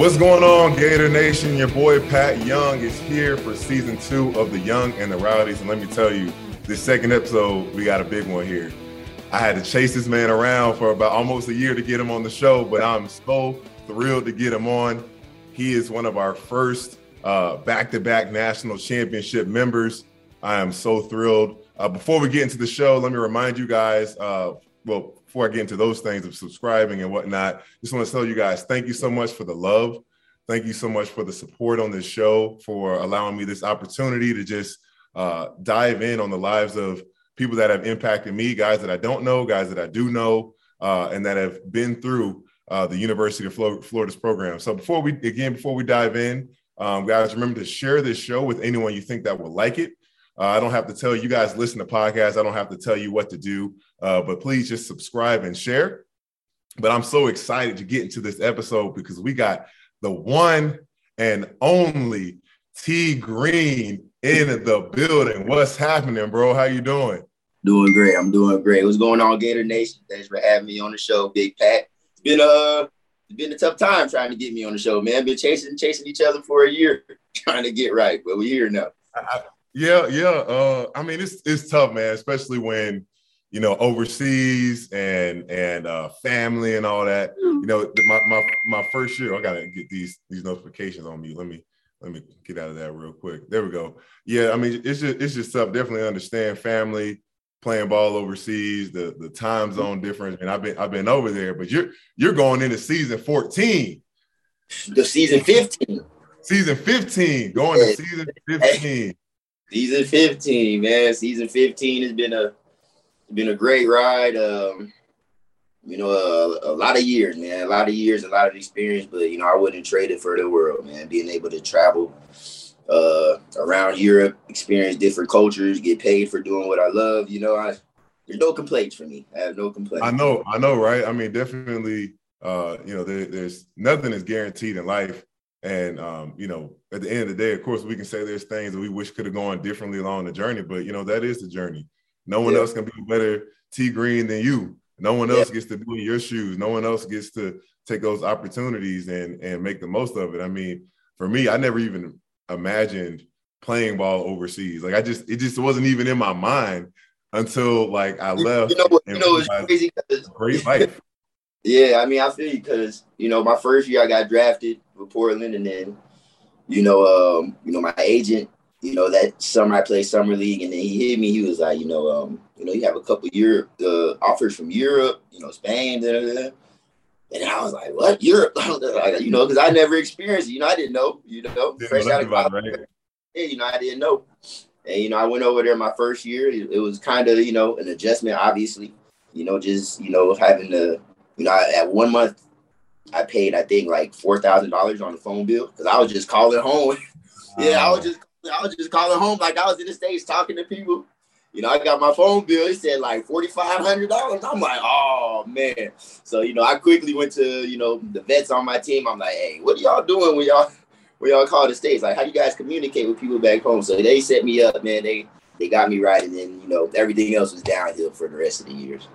What's going on, Gator Nation? Your boy Pat Young is here for season two of The Young and the Rowdies. And let me tell you, this second episode, we got a big one here. I had to chase this man around for about almost a year to get him on the show, but I'm so thrilled to get him on. He is one of our first uh, back-to-back national championship members. I am so thrilled. Uh, before we get into the show, let me remind you guys. Uh, well, before I get into those things of subscribing and whatnot, just want to tell you guys thank you so much for the love. Thank you so much for the support on this show, for allowing me this opportunity to just uh, dive in on the lives of people that have impacted me, guys that I don't know, guys that I do know, uh, and that have been through uh, the University of Florida's program. So before we again, before we dive in, um, guys, remember to share this show with anyone you think that will like it. Uh, I don't have to tell you guys listen to podcasts. I don't have to tell you what to do, uh, but please just subscribe and share. But I'm so excited to get into this episode because we got the one and only T Green in the building. What's happening, bro? How you doing? Doing great. I'm doing great. What's going on, Gator Nation? Thanks for having me on the show, Big Pat. It's been a uh, it's been a tough time trying to get me on the show, man. Been chasing chasing each other for a year, trying to get right, but we're here now. I, yeah, yeah. Uh, I mean, it's it's tough, man, especially when you know overseas and and uh, family and all that. You know, my my my first year, I gotta get these these notifications on me. Let me let me get out of that real quick. There we go. Yeah, I mean, it's just it's just tough. Definitely understand family playing ball overseas, the the time zone difference. And I've been I've been over there, but you're you're going into season 14. The season 15. Season 15, going to season 15. Season 15, man. Season 15 has been a been a great ride. Um, you know, a, a, lot of years, man. A lot of years, a lot of experience, but you know, I wouldn't trade it for the world, man. Being able to travel uh, around Europe, experience different cultures, get paid for doing what I love. You know, I there's no complaints for me. I have no complaints. I know, I know, right? I mean, definitely. Uh, you know, there, there's nothing is guaranteed in life, and um, you know, at the end of the day, of course, we can say there's things that we wish could have gone differently along the journey, but you know, that is the journey. No one yeah. else can be better T Green than you. No one else yeah. gets to be in your shoes. No one else gets to take those opportunities and and make the most of it. I mean, for me, I never even imagined playing ball overseas. Like I just it just wasn't even in my mind until like I left. You know what? You know it's crazy great life. yeah, I mean I feel you because you know my first year I got drafted with Portland, and then you know um you know my agent you know that summer I played summer league, and then he hit me. He was like, you know um you know you have a couple year uh, offers from Europe, you know Spain, da, da, da. And I was like, what? Europe? you know, because I never experienced it. You know, I didn't know, you know, yeah, fresh out of college. Right? Yeah, you know, I didn't know. And, you know, I went over there my first year. It, it was kind of, you know, an adjustment, obviously. You know, just, you know, having to, you know, I, at one month, I paid, I think, like $4,000 on the phone bill because I was just calling home. yeah, I was just, I was just calling home like I was in the States talking to people you know, I got my phone bill. It said like forty five hundred dollars. I'm like, oh man. So you know, I quickly went to you know the vets on my team. I'm like, hey, what are y'all doing when y'all when y'all call the states? Like, how do you guys communicate with people back home? So they set me up, man. They they got me right, and then you know everything else was downhill for the rest of the years.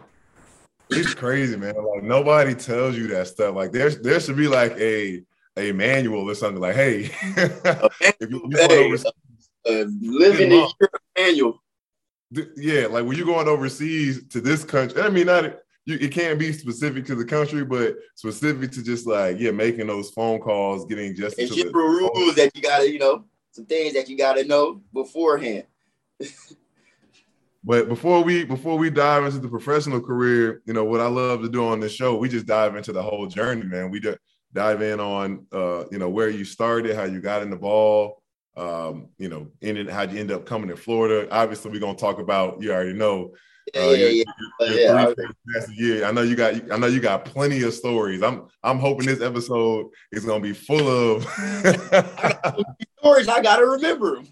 It's crazy, man. Like nobody tells you that stuff. Like there's there should be like a a manual or something. Like, hey, if you, you hey, uh, living in Europe manual yeah, like when you're going overseas to this country, I mean, not you, it can't be specific to the country, but specific to just like yeah, making those phone calls, getting just general rules that you gotta, you know, some things that you gotta know beforehand. but before we before we dive into the professional career, you know what I love to do on this show, we just dive into the whole journey, man. We just dive in on uh, you know where you started, how you got in the ball, um, you know, in how'd you end up coming to Florida? Obviously, we're gonna talk about. You already know. Uh, yeah, yeah, yeah. yeah. yeah. I know you got. I know you got plenty of stories. I'm. I'm hoping this episode is gonna be full of stories. I gotta remember them.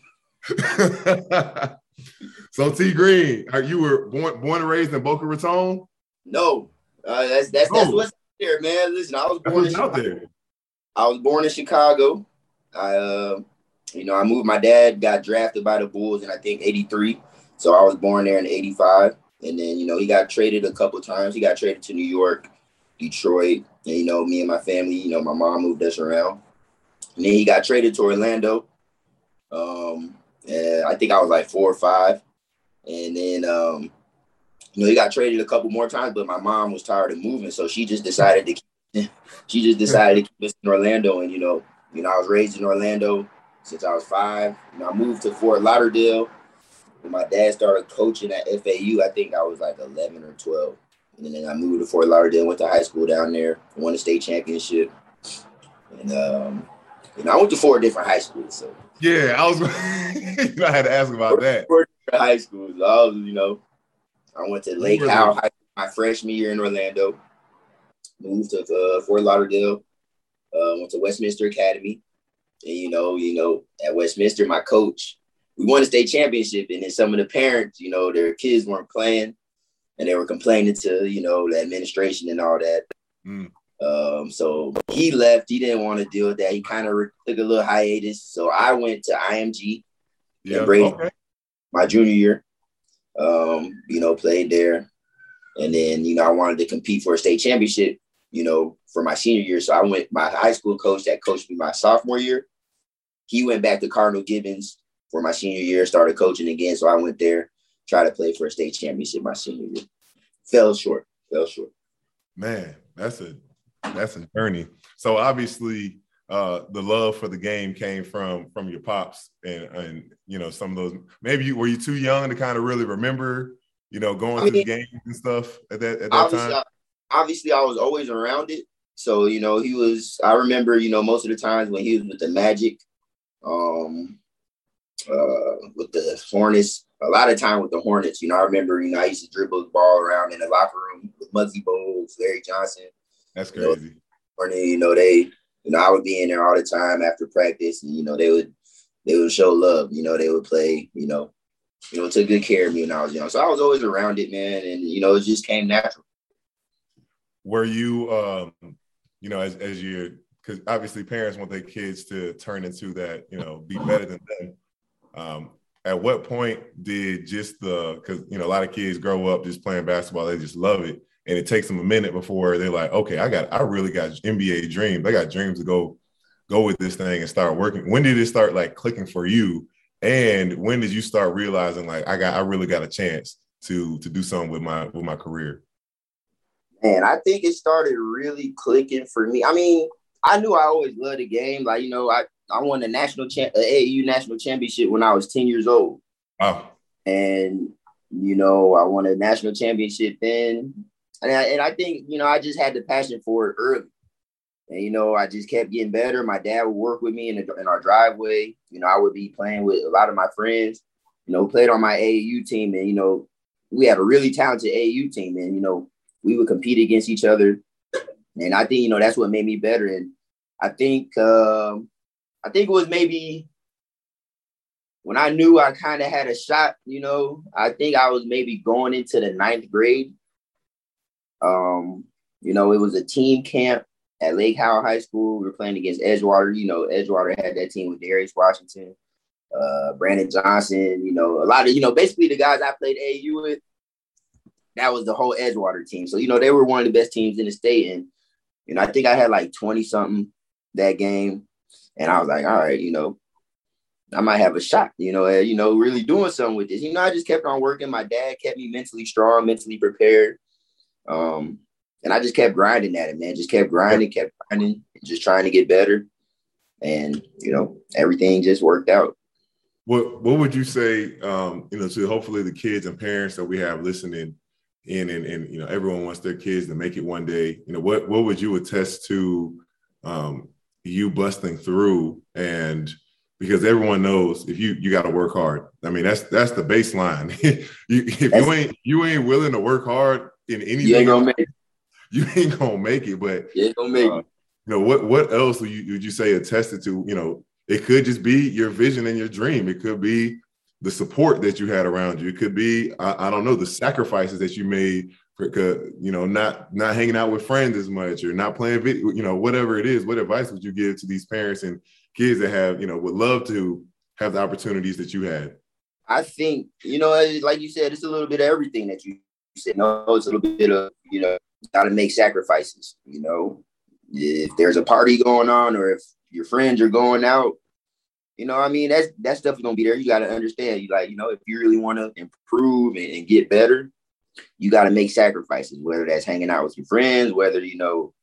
so T Green, are you were born born and raised in Boca Raton? No, uh, that's that's that's oh. what's there, man. Listen, I was born in Chicago. I was born in Chicago. I uh, you know, I moved. My dad got drafted by the Bulls in I think '83, so I was born there in '85. And then you know he got traded a couple times. He got traded to New York, Detroit, And, you know, me and my family, you know, my mom moved us around. And then he got traded to Orlando. Um, and I think I was like four or five. And then, um, you know, he got traded a couple more times, but my mom was tired of moving, so she just decided to. Keep, she just decided to keep us in Orlando, and you know, you know, I was raised in Orlando since I was five. And I moved to Fort Lauderdale. When my dad started coaching at FAU, I think I was like 11 or 12. And then I moved to Fort Lauderdale, went to high school down there, won a state championship. And um, you know, I went to four different high schools. So yeah, I was. you know, I had to ask about that. Four high schools. I was, you know, I went to Lake Howell High my freshman year in Orlando. Moved to uh, Fort Lauderdale. Uh, went to Westminster Academy. And you know, you know, at Westminster, my coach, we won a state championship, and then some of the parents, you know, their kids weren't playing, and they were complaining to you know the administration and all that. Mm. Um, so he left. He didn't want to deal with that. He kind of took a little hiatus. So I went to IMG yeah, Brady, okay. My junior year. Um, you know, played there. And then, you know, I wanted to compete for a state championship, you know, for my senior year. So I went, my high school coach that coached me my sophomore year, he went back to Cardinal Gibbons for my senior year, started coaching again. So I went there, tried to play for a state championship my senior year. Fell short, fell short. Man, that's a that's a journey. So obviously, uh, the love for the game came from from your pops, and and you know some of those. Maybe you were you too young to kind of really remember, you know, going I to mean, the games and stuff at that at that obviously, time. I, obviously, I was always around it. So you know, he was. I remember, you know, most of the times when he was with the Magic, um, uh, with the Hornets. A lot of time with the Hornets, you know, I remember, you know, I used to dribble the ball around in the locker room with Muggsy Bogues, Larry Johnson. That's crazy. You know, you know, they, you know, I would be in there all the time after practice, and you know, they would, they would show love. You know, they would play. You know, you know, took good care of me when I was young. So I was always around it, man, and you know, it just came natural. Were you, um, you know, as as you, because obviously parents want their kids to turn into that, you know, be better than them. Um, at what point did just the because you know a lot of kids grow up just playing basketball, they just love it and it takes them a minute before they're like, okay, I got, I really got NBA dreams. I got dreams to go, go with this thing and start working. When did it start like clicking for you? And when did you start realizing like I got, I really got a chance to to do something with my with my career? Man, I think it started really clicking for me. I mean, I knew I always loved the game. Like you know, I I won the national champ, uh, AAU national championship when I was ten years old. Wow. And you know, I won a national championship then and I, and I think you know I just had the passion for it early, and you know I just kept getting better. My dad would work with me in, in our driveway. You know I would be playing with a lot of my friends. You know played on my AAU team, and you know we had a really talented AAU team, and you know we would compete against each other. And I think you know that's what made me better. And I think um, I think it was maybe when I knew I kind of had a shot. You know I think I was maybe going into the ninth grade um, you know, it was a team camp at Lake Howell High School. We were playing against Edgewater. You know, Edgewater had that team with Darius Washington, uh, Brandon Johnson. You know, a lot of you know, basically the guys I played AU with. That was the whole Edgewater team. So you know, they were one of the best teams in the state, and you know, I think I had like twenty something that game, and I was like, all right, you know, I might have a shot, you know, uh, you know, really doing something with this. You know, I just kept on working. My dad kept me mentally strong, mentally prepared. Um, and I just kept grinding at it, man. Just kept grinding, kept grinding, just trying to get better. And you know, everything just worked out. What What would you say, um, you know, to hopefully the kids and parents that we have listening in, and, and you know, everyone wants their kids to make it one day. You know, what what would you attest to um, you busting through and because everyone knows if you you got to work hard. I mean, that's that's the baseline. you, if that's, you ain't you ain't willing to work hard, in anything. You ain't gonna make it. You ain't gonna make it, but you ain't gonna make uh, it. You know what? What else would you would you say attested to? You know, it could just be your vision and your dream. It could be the support that you had around you. It could be I, I don't know the sacrifices that you made for you know not not hanging out with friends as much or not playing video. You know whatever it is. What advice would you give to these parents and kids that have you know would love to have the opportunities that you had? I think you know, like you said, it's a little bit of everything that you no, it's a little bit of, you know, got to make sacrifices, you know. if there's a party going on or if your friends are going out, you know, I mean, that's that stuff is gonna be there. You gotta understand. You like, you know, if you really want to improve and, and, get better, you gotta make sacrifices. Whether that's hanging out with your friends, whether you know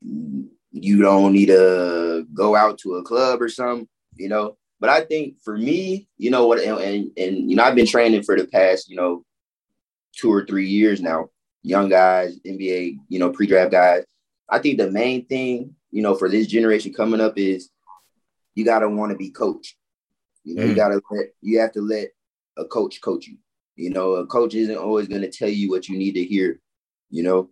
you don't need to go out to a club or something, you know. But I think for me, you know what, and, and, and you know, I've been training for the past, you know, two or three years now. Young guys, NBA, you know, pre-draft guys. I think the main thing, you know, for this generation coming up is you gotta want to be coached. You know, mm. you gotta let you have to let a coach coach you. You know, a coach isn't always gonna tell you what you need to hear. You know,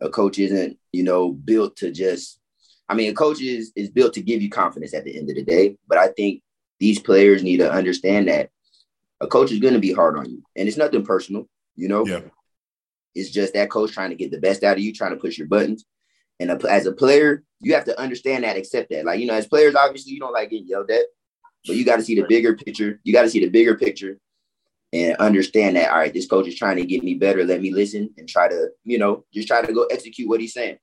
a coach isn't, you know, built to just I mean, a coach is is built to give you confidence at the end of the day. But I think these players need to understand that a coach is going to be hard on you, and it's nothing personal. You know, yeah. It's just that coach trying to get the best out of you, trying to push your buttons. And a, as a player, you have to understand that, accept that. Like you know, as players, obviously you don't like getting yelled at, but you got to see the bigger picture. You got to see the bigger picture and understand that. All right, this coach is trying to get me better. Let me listen and try to, you know, just try to go execute what he's saying.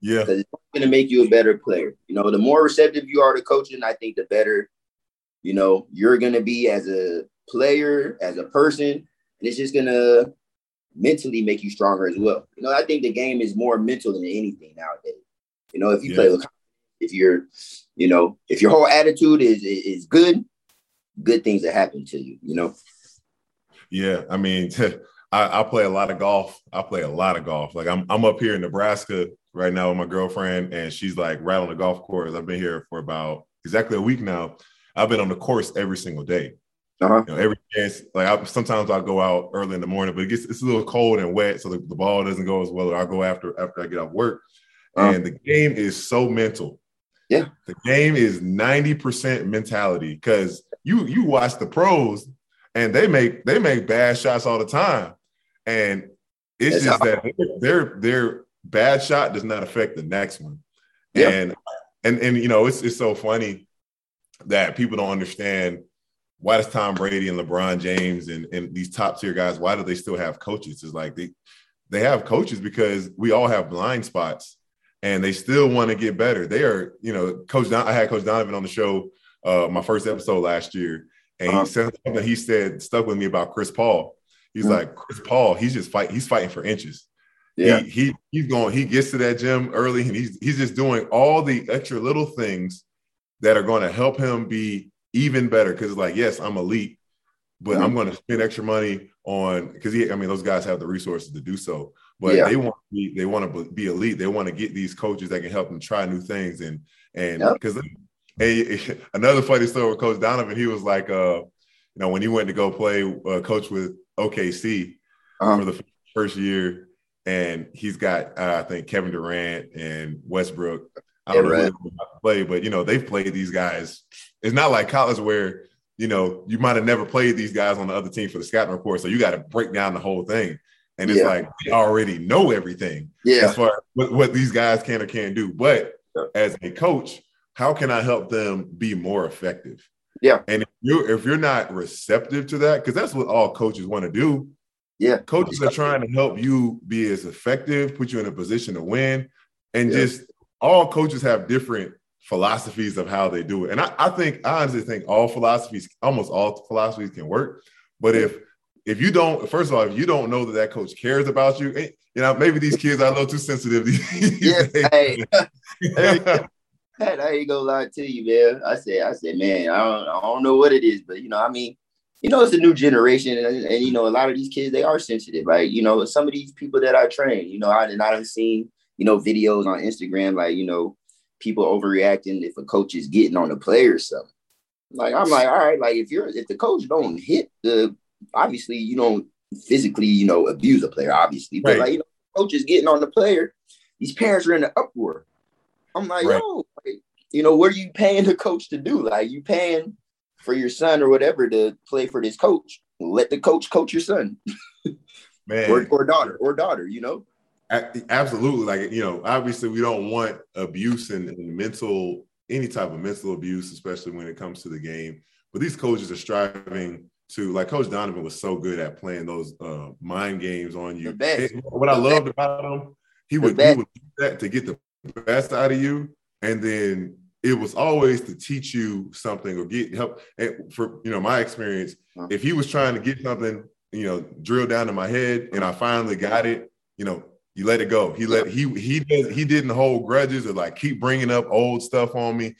Yeah. Because it's going to make you a better player. You know, the more receptive you are to coaching, I think the better, you know, you're going to be as a player, as a person. And it's just going to mentally make you stronger as well. You know, I think the game is more mental than anything nowadays. You know, if you yeah. play with, if you're, you know, if your whole attitude is is good, good things that happen to you. You know. Yeah, I mean, I, I play a lot of golf. I play a lot of golf. Like I'm I'm up here in Nebraska right now with my girlfriend, and she's like right on the golf course. I've been here for about exactly a week now. I've been on the course every single day. Uh-huh. You know, every chance, like I, sometimes I'll go out early in the morning, but it gets it's a little cold and wet, so the, the ball doesn't go as well. I'll go after after I get off work. Uh-huh. And the game is so mental. Yeah, the game is ninety percent mentality because you you watch the pros and they make they make bad shots all the time, and it's just that their their bad shot does not affect the next one. Yeah. And and and you know, it's it's so funny that people don't understand why does Tom Brady and LeBron James and, and these top tier guys, why do they still have coaches? It's like they they have coaches because we all have blind spots and they still want to get better. They are, you know, Coach Don, I had Coach Donovan on the show, uh, my first episode last year, and uh-huh. he said something he said stuck with me about Chris Paul. He's mm-hmm. like, Chris Paul, he's just fight, he's fighting for inches. Yeah. He, he he's going, he gets to that gym early and he's he's just doing all the extra little things that are going to help him be even better. Cause it's like, yes, I'm elite, but mm-hmm. I'm going to spend extra money on because I mean, those guys have the resources to do so. But yeah. they want to be, they want to be elite. They want to get these coaches that can help them try new things. And and because yep. another funny story with Coach Donovan, he was like, uh, you know, when he went to go play uh, coach with OKC uh-huh. for the first year, and he's got uh, I think Kevin Durant and Westbrook. I don't yeah, know right. who play, but you know they've played these guys. It's not like college where you know you might have never played these guys on the other team for the scouting report, so you got to break down the whole thing. And it's yeah. like they already know everything yeah. as far as what, what these guys can or can't do. But yeah. as a coach, how can I help them be more effective? Yeah. And if you're if you're not receptive to that, because that's what all coaches want to do, yeah. Coaches are trying to help you be as effective, put you in a position to win. And yeah. just all coaches have different philosophies of how they do it. And I, I think I honestly think all philosophies, almost all philosophies can work. But if if you don't, first of all, if you don't know that that coach cares about you, eh, you know, maybe these kids are a little too sensitive. yeah, hey, hey, I ain't gonna lie to you, man. I said, I said, man, I don't, I don't know what it is, but you know, I mean, you know, it's a new generation, and, and, you know, a lot of these kids they are sensitive. Like, you know, some of these people that I train, you know, I and I've seen, you know, videos on Instagram, like, you know, people overreacting if a coach is getting on the player or something. Like, I'm like, all right, like if you're if the coach don't hit the, obviously you don't physically, you know, abuse a player, obviously, but right. like, you know, coach is getting on the player, these parents are in the uproar. I'm like, right. yo, like, you know, what are you paying the coach to do? Like, you paying for your son or whatever to play for this coach. Let the coach coach your son, man, or, or daughter, or daughter. You know, absolutely. Like you know, obviously we don't want abuse and, and mental any type of mental abuse, especially when it comes to the game. But these coaches are striving to like Coach Donovan was so good at playing those uh, mind games on you. What I loved about him, he would, he would do that to get the best out of you, and then it was always to teach you something or get help. And for you know my experience, uh-huh. if he was trying to get something, you know, drilled down in my head, and I finally got it, you know, you let it go. He let he he did he didn't hold grudges or like keep bringing up old stuff on me,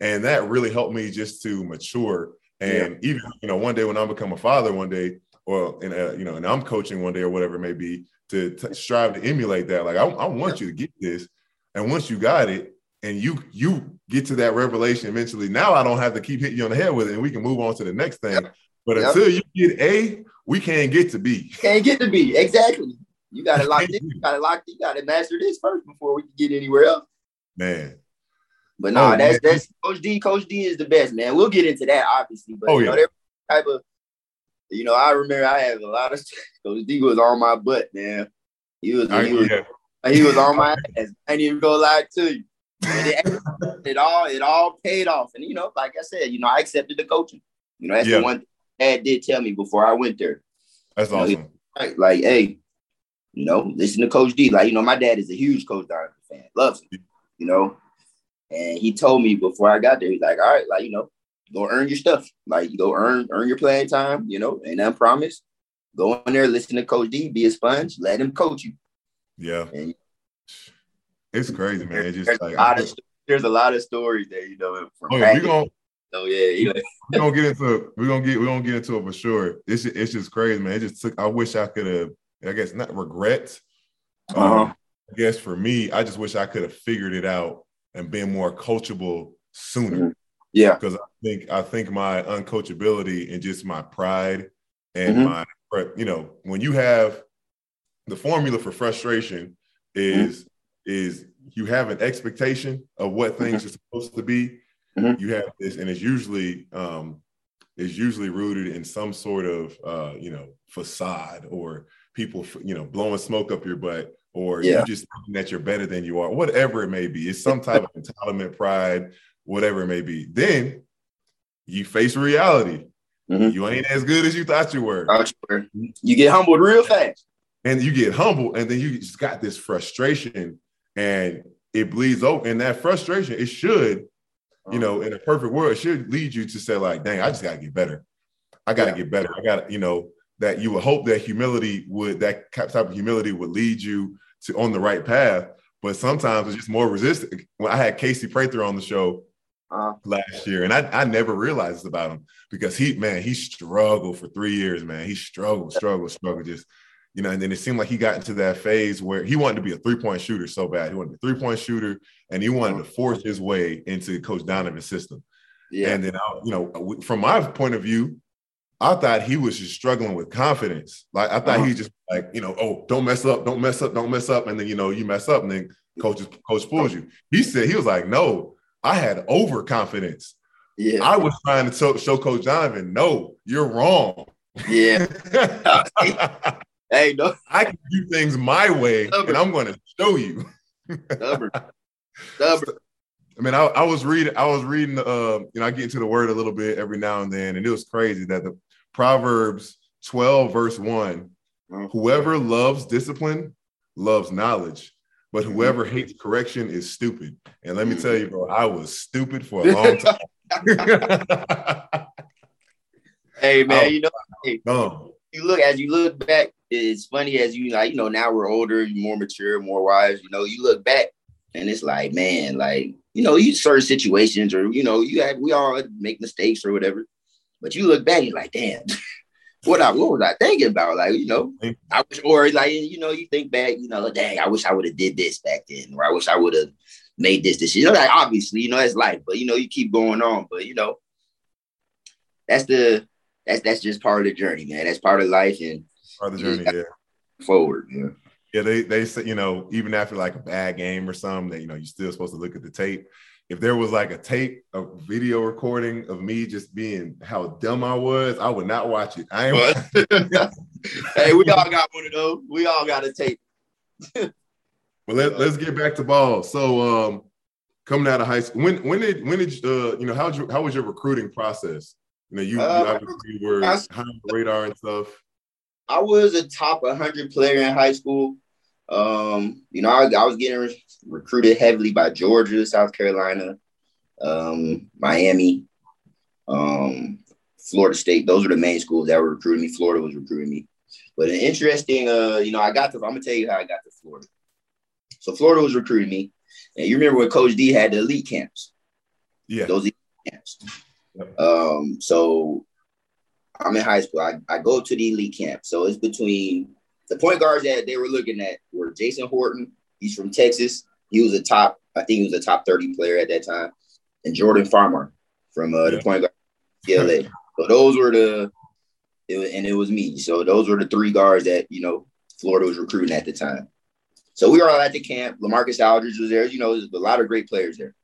and that really helped me just to mature. And yeah. even you know, one day when I become a father, one day, or and uh, you know, and I'm coaching one day or whatever it may be, to, to strive to emulate that. Like I, I want you to get this, and once you got it, and you you get to that revelation eventually, now I don't have to keep hitting you on the head with it, and we can move on to the next thing. Yep. But yep. until you get A, we can't get to B. Can't get to B exactly. You got to lock this. You got to lock. You got to master this first before we can get anywhere else. Man. But no, nah, oh, that's man. that's Coach D. Coach D is the best, man. We'll get into that obviously, but oh, you know, yeah. type of, you know, I remember I had a lot of Coach D was on my butt, man. He was, he was, yeah. he was on my ass. I didn't even go lie to you. It, it, all it all paid off, and you know, like I said, you know, I accepted the coaching. You know, that's yeah. the one Dad did tell me before I went there. That's awesome. You know, like, like, hey, you know, listen to Coach D. Like, you know, my dad is a huge Coach Donovan fan, loves him, you know. And he told me before I got there, he's like, all right, like, you know, go earn your stuff. Like, you go earn earn your playing time, you know, and I promise, go in there, listen to Coach D, be a sponge, let him coach you. Yeah. And, it's crazy, man. It's just there's, like, a lot of, there's a lot of stories that you know, from oh, yeah, we gonna, Oh yeah, you know. we're gonna get into. We're gonna get we're gonna get into it for sure. It's it's just crazy, man. It just took I wish I could have I guess not regret. Uh-huh. Um, I guess for me, I just wish I could have figured it out and been more coachable sooner. Mm-hmm. Yeah, because I think I think my uncoachability and just my pride and mm-hmm. my you know when you have the formula for frustration is mm-hmm. is you have an expectation of what things mm-hmm. are supposed to be. Mm-hmm. You have this, and it's usually um, is usually rooted in some sort of uh, you know facade or people, you know, blowing smoke up your butt, or yeah. you just thinking that you're better than you are, whatever it may be. It's some type of entitlement, pride, whatever it may be. Then you face reality. Mm-hmm. You ain't as good as you thought you were. You get humbled real fast. And you get humbled, and then you just got this frustration, and it bleeds over. And that frustration, it should, you know, in a perfect world, it should lead you to say, like, dang, I just gotta get better. I gotta yeah. get better. I gotta, you know, that you would hope that humility would that type of humility would lead you to on the right path. But sometimes it's just more resistant. When I had Casey Prather on the show uh, last year, and I, I never realized about him because he man he struggled for three years. Man, he struggled, struggled, struggled. Just you know, and then it seemed like he got into that phase where he wanted to be a three point shooter so bad. He wanted to be a three point shooter, and he wanted to uh-huh. force his way into Coach Donovan's system. Yeah. And then, I, you know, uh, from my point of view, I thought he was just struggling with confidence. Like I thought uh-huh. he just like, you know, oh, don't mess up, don't mess up, don't mess up. And then, you know, you mess up and then coach coach pulls you. He said he was like, no, I had overconfidence. Yeah. I was trying to show, show Coach Donovan, no, you're wrong. Yeah. hey, no. I can do things my way Stubborn. and I'm going to show you. Stubborn. Stubborn. I mean, I, I, was reading, I was reading, uh, you know, I get into the word a little bit every now and then, and it was crazy that the Proverbs 12, verse 1 mm-hmm. whoever loves discipline loves knowledge, but mm-hmm. whoever hates correction is stupid. And let me tell you, bro, I was stupid for a long time. hey, man, you know, hey, you look as you look back, it's funny as you like, you know, now we're older, more mature, more wise, you know, you look back and it's like, man, like, you know, you certain situations or, you know, you have, we all make mistakes or whatever. But you look back, you're like, damn, what I what was I thinking about? Like, you know, I wish, or like, you know, you think back, you know, dang, I wish I would have did this back then, or I wish I would have made this decision. Like, obviously, you know, it's life, but you know, you keep going on. But you know, that's the that's that's just part of the journey, man. That's part of life and part of the journey, yeah. Forward, yeah. Yeah, they they say, you know, even after like a bad game or something, that you know, you're still supposed to look at the tape if there was like a tape, a video recording of me just being how dumb I was, I would not watch it. I ain't. hey, we all got one of those. We all got a tape. well, let, us get back to ball. So, um, coming out of high school, when when did when did uh, you know how you, how was your recruiting process? You know, you, uh, you obviously were high on the radar and stuff. I was a top 100 player in high school. Um, you know, I, I was getting recruited heavily by Georgia, South Carolina, um, Miami, um, Florida State. Those are the main schools that were recruiting me. Florida was recruiting me. But an interesting, uh, you know, I got to. I'm gonna tell you how I got to Florida. So Florida was recruiting me, and you remember when Coach D had the elite camps? Yeah. Those elite camps. Yep. Um, so I'm in high school. I, I go to the elite camp. So it's between the point guards that they were looking at were Jason Horton. He's from Texas. He was a top, I think he was a top 30 player at that time. And Jordan Farmar from uh, yeah. the point guard CLA. so those were the it was, and it was me. So those were the three guards that, you know, Florida was recruiting at the time. So we were all at the camp. Lamarcus Aldridge was there. You know, there's a lot of great players there.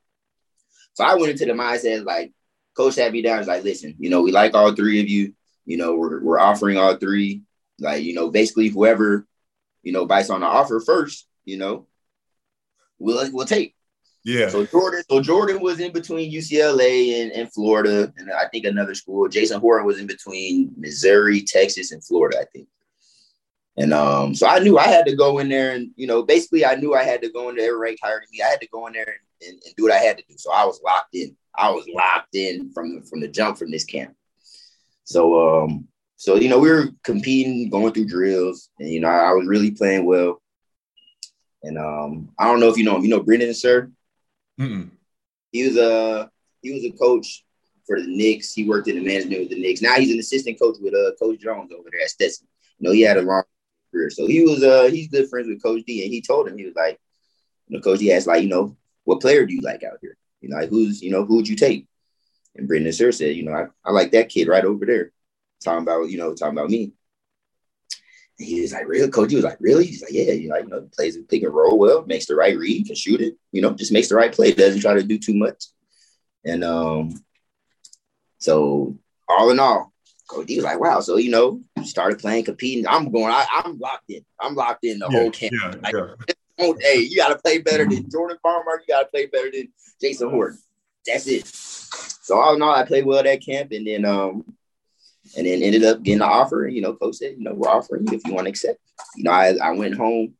So I went into the mindset like, coach sat me down. He's like, listen, you know, we like all three of you. You know, we're, we're offering all three. Like, you know, basically whoever, you know, bites on the offer first, you know, we'll we'll take. Yeah. So Jordan, so Jordan was in between UCLA and, and Florida, and I think another school. Jason Horton was in between Missouri, Texas, and Florida, I think. And um, so I knew I had to go in there, and you know, basically, I knew I had to go in there. Ranked higher than me, I had to go in there and, and, and do what I had to do. So I was locked in. I was locked in from from the jump from this camp. So um, so you know, we were competing, going through drills, and you know, I, I was really playing well. And um, I don't know if you know him. You know Brendan Suhr. Mm-mm. He was a he was a coach for the Knicks. He worked in the management with the Knicks. Now he's an assistant coach with uh Coach Jones over there at Stetson. You know, he had a long career. So he was uh he's good friends with Coach D, and he told him he was like, you know, Coach D asked like, you know, what player do you like out here? You know, like who's you know who would you take? And Brendan Suhr said, you know, I, I like that kid right over there talking about, you know, talking about me. He was like, really? Coach, he was like, really? He's like, yeah, you know, you know, plays pick and roll well, makes the right read, can shoot it, you know, just makes the right play, doesn't try to do too much. And um, so all in all, Coach D was like, wow. So, you know, started playing, competing. I'm going, I, am locked in. I'm locked in the yeah, whole camp. Yeah, like, yeah. hey, you gotta play better than Jordan Farmar. you gotta play better than Jason Horton. That's it. So all in all, I played well at camp, and then um, and then ended up getting the offer. You know, coach said, you know, we're offering you if you want to accept. You know, I, I went home.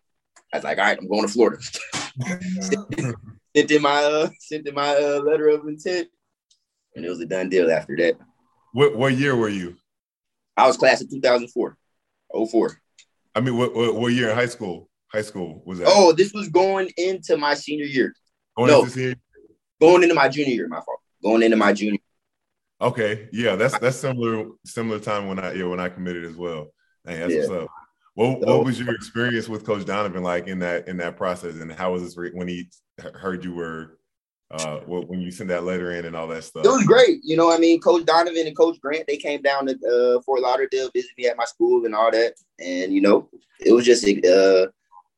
I was like, all right, I'm going to Florida. sent in my uh, sent in my uh, letter of intent, and it was a done deal after that. What what year were you? I was class of 2004, 04. I mean, what, what, what year in high school? High school was that? Oh, this was going into my senior year. Going no, into going into my junior year. My fault. Going into my junior. Okay, yeah, that's that's similar similar time when I yeah when I committed as well. Hey, that's yeah. what's up. What so, what was your experience with Coach Donovan like in that in that process, and how was this when he heard you were uh when you sent that letter in and all that stuff? It was great. You know, I mean, Coach Donovan and Coach Grant they came down to uh, Fort Lauderdale, visit me at my school and all that, and you know, it was just uh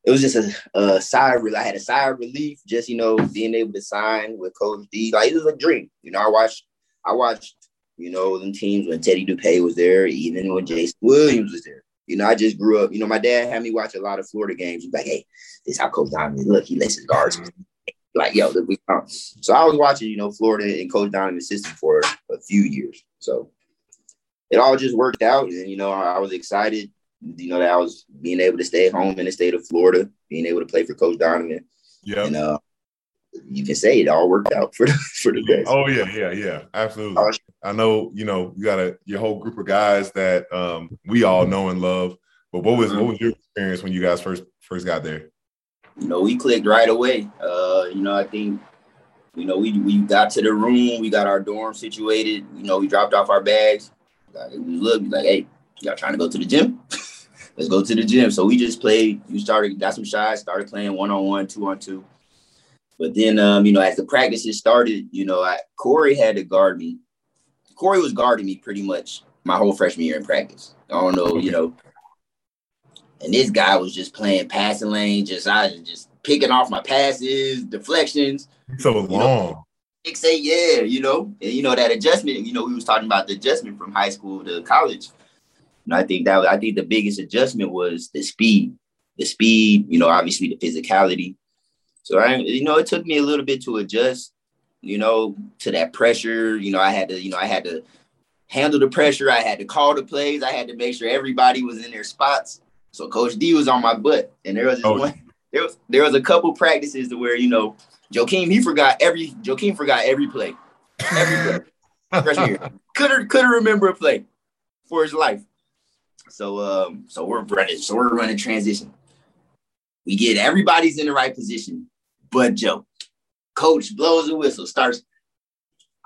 it was just a, a sigh of I had a sigh of relief just you know being able to sign with Coach D. Like it was a dream. You know, I watched I watched, you know, them teams when Teddy Dupay was there, even when Jason Williams was there. You know, I just grew up. You know, my dad had me watch a lot of Florida games. He's like, "Hey, this how Coach Donovan look. He lets his guards." Like, yo, we come. So I was watching, you know, Florida and Coach Donovan's system for a few years. So it all just worked out, and you know, I was excited. You know, that I was being able to stay home in the state of Florida, being able to play for Coach Donovan. Yeah. And uh, you can say it all worked out for the for the best. Oh yeah, yeah, yeah, absolutely. I know, you know, you got a your whole group of guys that um, we all know and love. But what was mm-hmm. what was your experience when you guys first first got there? You know, we clicked right away. Uh, you know, I think, you know, we we got to the room, we got our dorm situated. You know, we dropped off our bags. Like, we looked like, hey, y'all trying to go to the gym? Let's go to the gym. So we just played. You started, got some shots, started playing one on one, two on two. But then, um, you know, as the practices started, you know, I, Corey had to guard me. Corey was guarding me pretty much my whole freshman year in practice. I don't know, you know. And this guy was just playing passing lane, just I was just picking off my passes, deflections. So long. Know, six eight, yeah, you know, and you know that adjustment. You know, we was talking about the adjustment from high school to college. And I think that I think the biggest adjustment was the speed, the speed. You know, obviously the physicality so I, you know, it took me a little bit to adjust, you know, to that pressure. You know, I had to, you know, I had to handle the pressure. I had to call the plays. I had to make sure everybody was in their spots. So Coach D was on my butt, and there was oh. one. There was there was a couple practices to where you know Joakim he forgot every Joakim forgot every play, every play. Freshman year couldn't couldn't remember a play for his life. So um so we're running so we're running transition. We get everybody's in the right position, but Joe. Coach blows the whistle, starts.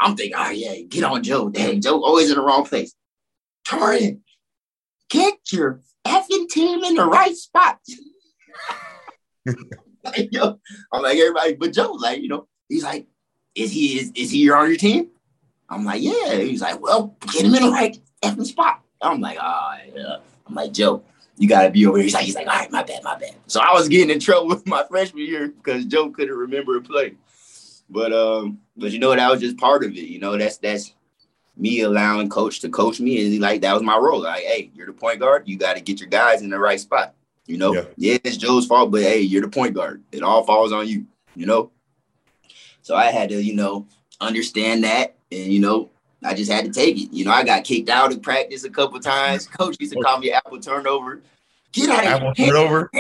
I'm thinking, oh yeah, get on Joe. Dang, Joe always in the wrong place. Taurean, get your effing team in the right spot. yo, I'm like everybody, but Joe, like, you know, he's like, is he is, is he on your team? I'm like, yeah. He's like, well, get him in the right effing spot. I'm like, oh yeah. I'm like, Joe, you gotta be over here. He's like, he's like, all right, my bad, my bad. So I was getting in trouble with my freshman year because Joe couldn't remember a play. But um, but you know that was just part of it. You know, that's that's me allowing coach to coach me. And he like that was my role. Like, hey, you're the point guard. You got to get your guys in the right spot. You know, yeah. yeah, it's Joe's fault, but hey, you're the point guard. It all falls on you. You know. So I had to, you know, understand that, and you know, I just had to take it. You know, I got kicked out of practice a couple times. Coach used to call me apple turnover. Get out of apple here. turnover.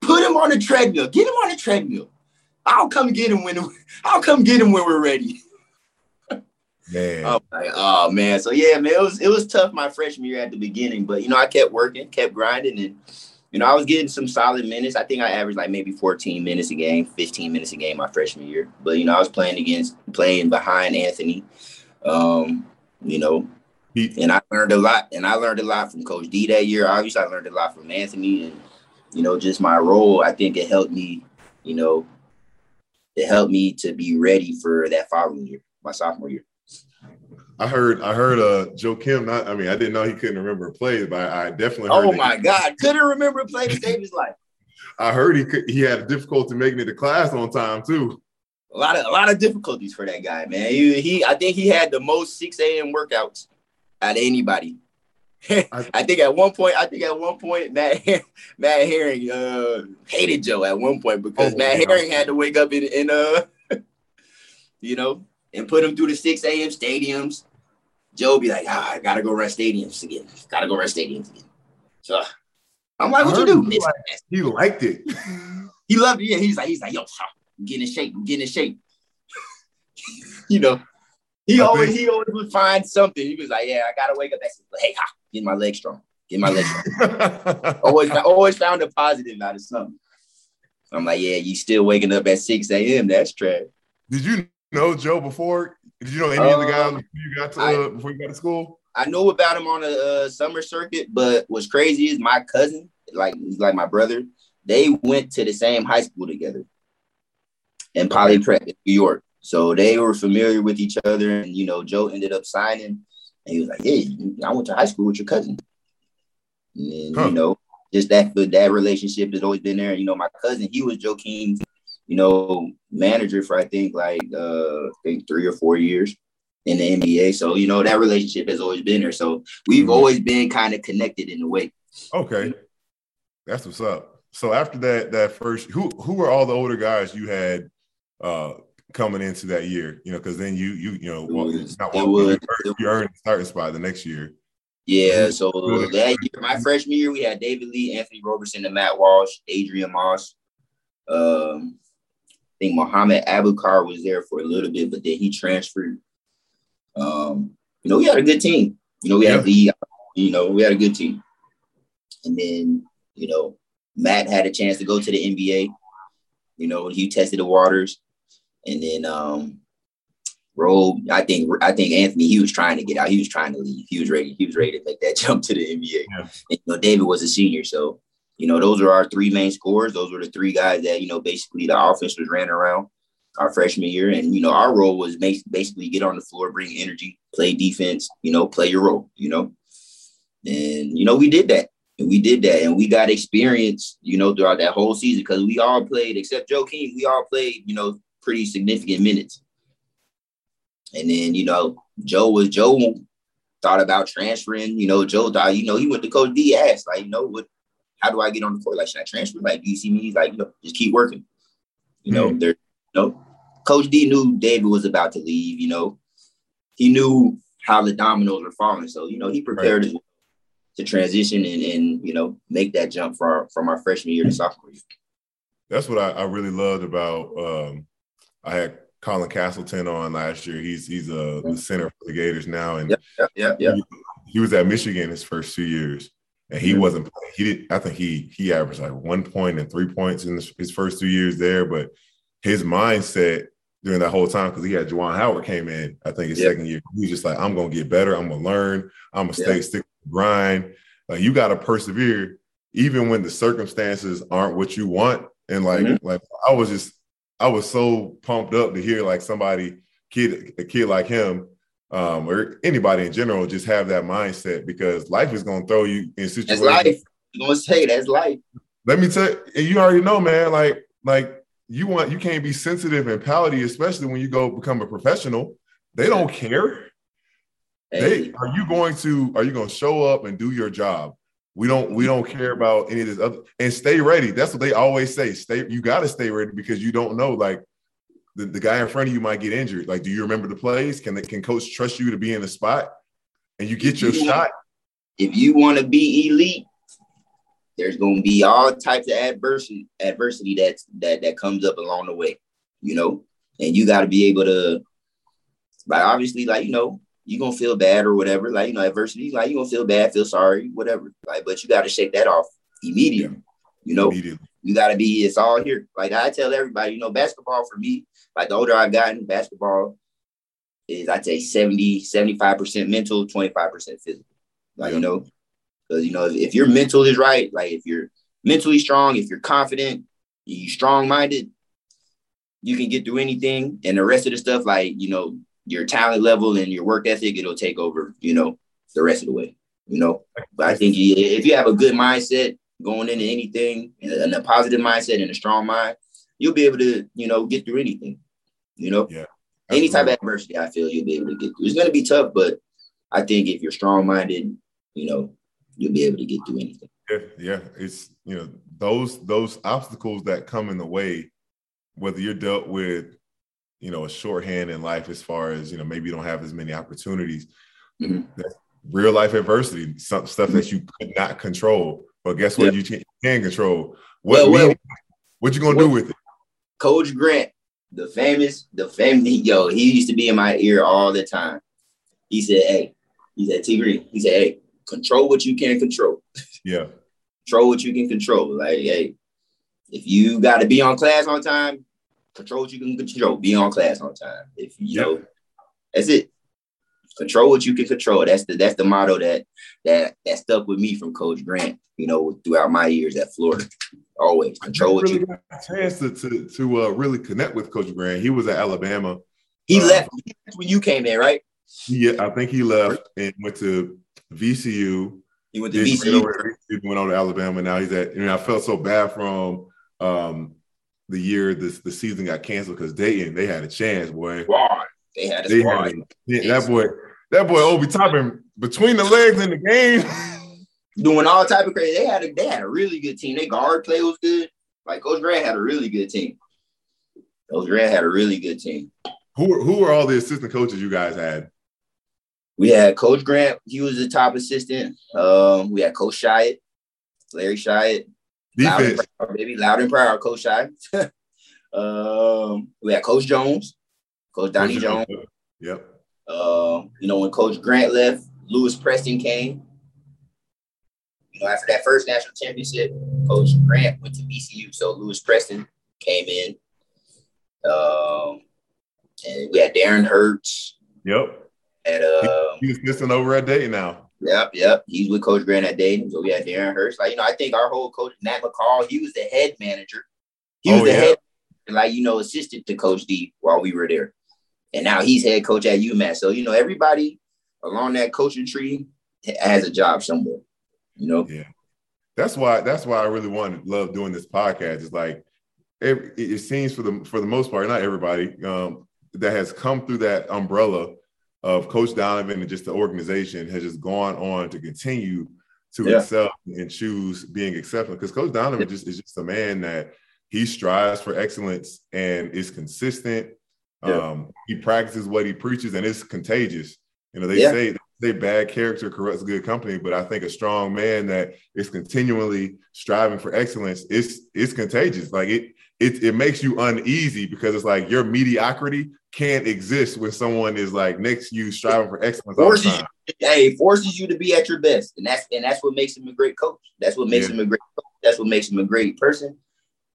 Put him on the treadmill. Get him on the treadmill. I'll come get him when I'll come get him when we're ready. Man. Oh, like, oh man. So yeah, man, it was it was tough my freshman year at the beginning, but you know, I kept working, kept grinding, and you know, I was getting some solid minutes. I think I averaged like maybe 14 minutes a game, 15 minutes a game my freshman year. But you know, I was playing against playing behind Anthony. Um, you know, and I learned a lot, and I learned a lot from Coach D that year. Obviously, I learned a lot from Anthony, and you know, just my role. I think it helped me, you know, it helped me to be ready for that following year, my sophomore year. I heard I heard uh Joakim. not I mean I didn't know he couldn't remember a play, but I, I definitely Oh my he, god, couldn't remember a play to save his life. I heard he could he had difficulty making it to class on time too. A lot of a lot of difficulties for that guy, man. He, he I think he had the most 6 a.m. workouts out of anybody. I, think at one point, I think at one point, Matt Matt Herring uh, hated Joe at one point because oh, Matt Herring had to wake up in, in uh, you know, and put him through the 6 a.m. stadiums. Joe be like, ah, I gotta go run stadiums again. Gotta go run stadiums again. So I'm like, what you do? He, like, he liked it. he loved it. Yeah, he's like, he's like, yo, getting in shape. Getting in shape. you know, he I always think... he always would find something. He was like, yeah, I gotta wake up. That's hey, ha, get my legs strong. Get my legs strong. always, always found a positive out of something. I'm like, yeah, you still waking up at 6 a.m. That's trash. Did you know Joe before? Did you know any of the guys um, before you got to I, before you got to school? I know about him on a uh, summer circuit, but what's crazy is my cousin, like like my brother, they went to the same high school together in Poly Prep in New York. So they were familiar with each other, and you know, Joe ended up signing, and he was like, "Hey, I went to high school with your cousin." And huh. you know, just that that relationship has always been there. You know, my cousin, he was Joakim's, you know, manager for I think like uh I think three or four years in the NBA. So, you know, that relationship has always been there. So we've mm-hmm. always been kind of connected in a way. Okay. That's what's up. So after that, that first who who were all the older guys you had uh coming into that year? You know, because then you you you know was, not was, you, you earned the starting spot the next year. Yeah, so that year, my freshman year, we had David Lee, Anthony Roberson, and Matt Walsh, Adrian Moss, um, I think Muhammad Abukar was there for a little bit, but then he transferred. Um, you know, we had a good team. You know, we had yeah. the, you know, we had a good team. And then, you know, Matt had a chance to go to the NBA. You know, he tested the waters. And then um Robe, I think I think Anthony, he was trying to get out. He was trying to leave. He was ready. He was ready to make that jump to the NBA. Yeah. And, you know, David was a senior, so you know, those are our three main scores. Those were the three guys that, you know, basically the offense was ran around our freshman year. And, you know, our role was basically get on the floor, bring energy, play defense, you know, play your role, you know. And, you know, we did that. And we did that. And we got experience, you know, throughout that whole season because we all played, except Joakim, we all played, you know, pretty significant minutes. And then, you know, Joe was Joe thought about transferring. You know, Joe thought, you know, he went to Coach D asked, like, you know, what how do I get on the court? Like, should I transfer? Like, do you see me? He's like, you know, just keep working. You know, mm-hmm. there, you know, Coach D knew David was about to leave, you know. He knew how the dominoes were falling. So, you know, he prepared right. to transition and, and you know make that jump from from our freshman year to sophomore year. That's what I, I really loved about. Um, I had Colin Castleton on last year. He's he's a the center for the Gators now, and yeah, yeah, yeah. He, he, was at Michigan his first two years, and he mm-hmm. wasn't. He did. I think he he averaged like one point and three points in his first two years there, but his mindset during that whole time because he had Juwan Howard came in. I think his yep. second year. He was just like, I'm gonna get better. I'm gonna learn. I'm gonna stay yep. stick grind. Like you got to persevere even when the circumstances aren't what you want. And like mm-hmm. like I was just I was so pumped up to hear like somebody kid a kid like him um, or anybody in general just have that mindset because life is gonna throw you in situations. That's life. I'm gonna say that's life. Let me tell you, you already know, man. Like like you want you can't be sensitive and pouty, especially when you go become a professional. They don't care. Hey. They are you going to are you going to show up and do your job? We don't we don't care about any of this other and stay ready. That's what they always say. Stay you got to stay ready because you don't know like the, the guy in front of you might get injured. Like, do you remember the plays? Can the, can coach trust you to be in the spot and you get your you shot? Want, if you want to be elite, there's going to be all types of adversity adversity that's that that comes up along the way, you know, and you got to be able to, like, obviously, like you know, you're gonna feel bad or whatever. Like, you know, adversity, like you're gonna feel bad, feel sorry, whatever. Like, but you gotta shake that off immediately. You know, immediately. you gotta be, it's all here. Like I tell everybody, you know, basketball for me, like the older I've gotten, basketball is I'd say 70, 75% mental, 25% physical. Like, yeah. you know, because you know, if, if your mental is right, like if you're mentally strong, if you're confident, you strong minded, you can get through anything. And the rest of the stuff, like, you know, your talent level and your work ethic, it'll take over, you know, the rest of the way, you know. But I think if you have a good mindset going into anything and a positive mindset and a strong mind, you'll be able to, you know, get through anything, you know. Yeah. Any type of adversity, I feel you'll be able to get through. It's going to be tough, but I think if you're strong minded, you know, you'll be able to get through anything. Yeah, yeah. It's you know those those obstacles that come in the way, whether you're dealt with you know a shorthand in life as far as you know maybe you don't have as many opportunities. Mm-hmm. real life adversity some stuff that you could not control. But guess what? You can control. What well, well, what you gonna well, do with it? Coach grant the famous the famous yo he used to be in my ear all the time. He said hey he said t green he said hey control what you can control. Yeah. Control what you can control. Like hey if you got to be on class on time control what you can control. Be on class on time. If you yep. know, that's it. Control what you can control. That's the that's the motto that that that stuck with me from Coach Grant. You know, throughout my years at Florida, always control what really you. Got a chance to to, to uh, really connect with Coach Grant. He was at Alabama. He uh, left when you came in, right? Yeah, I think he left and went to VCU. He went to VCU. Went on to Alabama. Now he's at. You know, I felt so bad from um, the year this the season got canceled because Dayton they had a chance, boy. They had a they Had a, that boy, that boy Obi Toppin between the legs in the game. Doing all type of crazy. They had a they had a really good team. Their guard play was good. Like Coach Grant had a really good team. Coach Grant had a really good team. Who who were all the assistant coaches you guys had? We had Coach Grant. He was the top assistant. Um, we had Coach Shyatt, Larry Shyatt. Loud and proud, baby. Loud and proud, Coach Shy. um, we had Coach Jones, Coach Donnie Jones. Yep. Uh, you know, when Coach Grant left, Lewis Preston came. You know, after that first national championship, Coach Grant went to VCU, so Lewis Preston came in. Um, and we had Darren Hertz. Yep. And uh, he's missing over at Dayton now. Yep, yep. He's with Coach Grant at Dayton. So we had Darren Hertz. Like, you know, I think our whole coach, Matt McCall, he was the head manager. He was oh, the yeah. head, like, you know, assistant to Coach D while we were there. And now he's head coach at UMass. So, you know, everybody along that coaching tree has a job somewhere, you know? Yeah. That's why that's why I really want to love doing this podcast. It's like it, it seems for the for the most part, not everybody, um, that has come through that umbrella of Coach Donovan and just the organization has just gone on to continue to yeah. excel and choose being exceptional. Because Coach Donovan yeah. just is just a man that he strives for excellence and is consistent. Yeah. Um, he practices what he preaches and it's contagious. You know, they say say bad character corrupts good company, but I think a strong man that is continually striving for excellence is is contagious. Like it it it makes you uneasy because it's like your mediocrity can't exist when someone is like next to you striving for excellence. Forces you, hey, forces you to be at your best, and that's and that's what makes him a great coach. That's what makes yeah. him a great. Coach. That's what makes him a great person.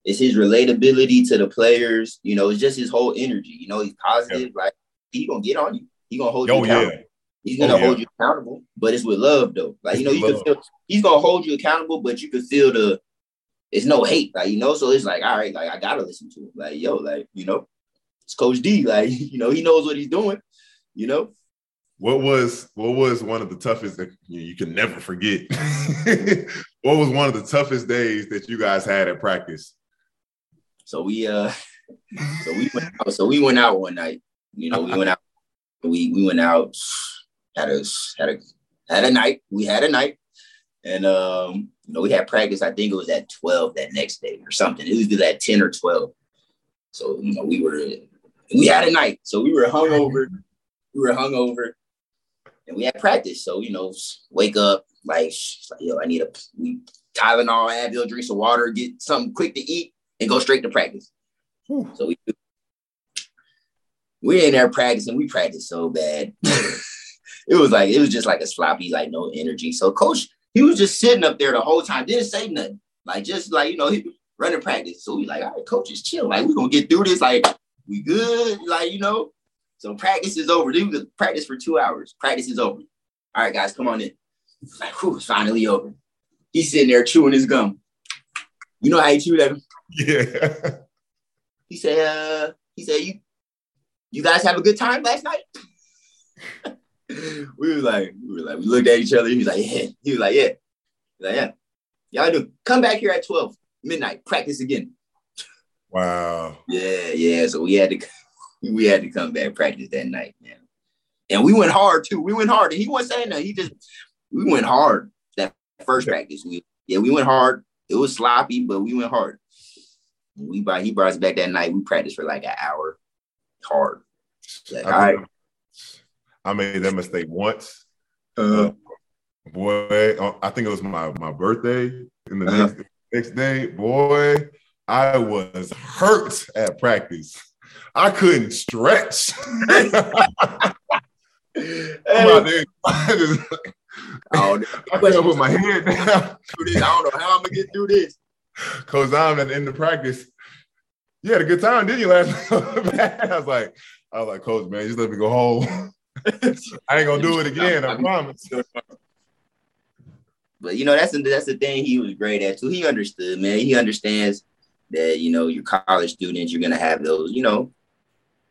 It's his relatability to the players. You know, it's just his whole energy. You know, he's positive. Yeah. Like he gonna get on you. He gonna hold oh, you accountable. Yeah. He's gonna oh, yeah. hold you accountable, but it's with love though. Like it's you know, you love. can feel he's gonna hold you accountable, but you can feel the it's no hate, like you know. So it's like, all right, like I gotta listen to him. Like, yo, like, you know, it's Coach D. Like, you know, he knows what he's doing, you know. What was what was one of the toughest that you, you can never forget? what was one of the toughest days that you guys had at practice? So we uh so we went out, so we went out one night. You know, we went out, we we went out, had a had a had a night. We had a night. And um, you know, we had practice, I think it was at 12 that next day or something. It was at 10 or 12. So, you know, we were we had a night. So we were hungover. We were hungover. And we had practice. So, you know, wake up, like, like yo, I need a we Tylenol, Advil, drink some water, get something quick to eat, and go straight to practice. So we we in there practicing. We practiced so bad. it was like it was just like a sloppy, like no energy. So coach he was just sitting up there the whole time, didn't say nothing. Like just like you know, he running practice. So we like, all right, coach, just chill. Like we're gonna get through this. Like we good. Like you know. So practice is over. Dude, practice for two hours. Practice is over. All right, guys, come on in. Like, whew, it's finally over. He's sitting there chewing his gum. You know how he chewed at him? Yeah. He said, uh, he said, you you guys have a good time last night? we were like, we were like, we looked at each other. He was like, yeah. He was like, yeah. Was like, yeah. Y'all do. Come back here at 12 midnight. Practice again. Wow. Yeah, yeah. So we had to we had to come back practice that night, man. And we went hard too. We went hard. And he wasn't saying that. He just we went hard that first yeah. practice. We yeah, we went hard. It was sloppy, but we went hard. We brought he brought us back that night. We practiced for like an hour hard. Like, all right. I made that mistake once. Uh, boy, uh, I think it was my my birthday. In the uh-huh. next, next day, boy, I was hurt at practice. I couldn't stretch. hey. I couldn't put my head down. I don't know how I'm gonna get through this. Cause I'm at the end of practice. You had a good time, didn't you last night? I was like, I was like, Coach, man, just let me go home. I ain't gonna do it again. I promise. But you know, that's the, that's the thing he was great at too. He understood, man. He understands that you know you're college students, you're gonna have those, you know.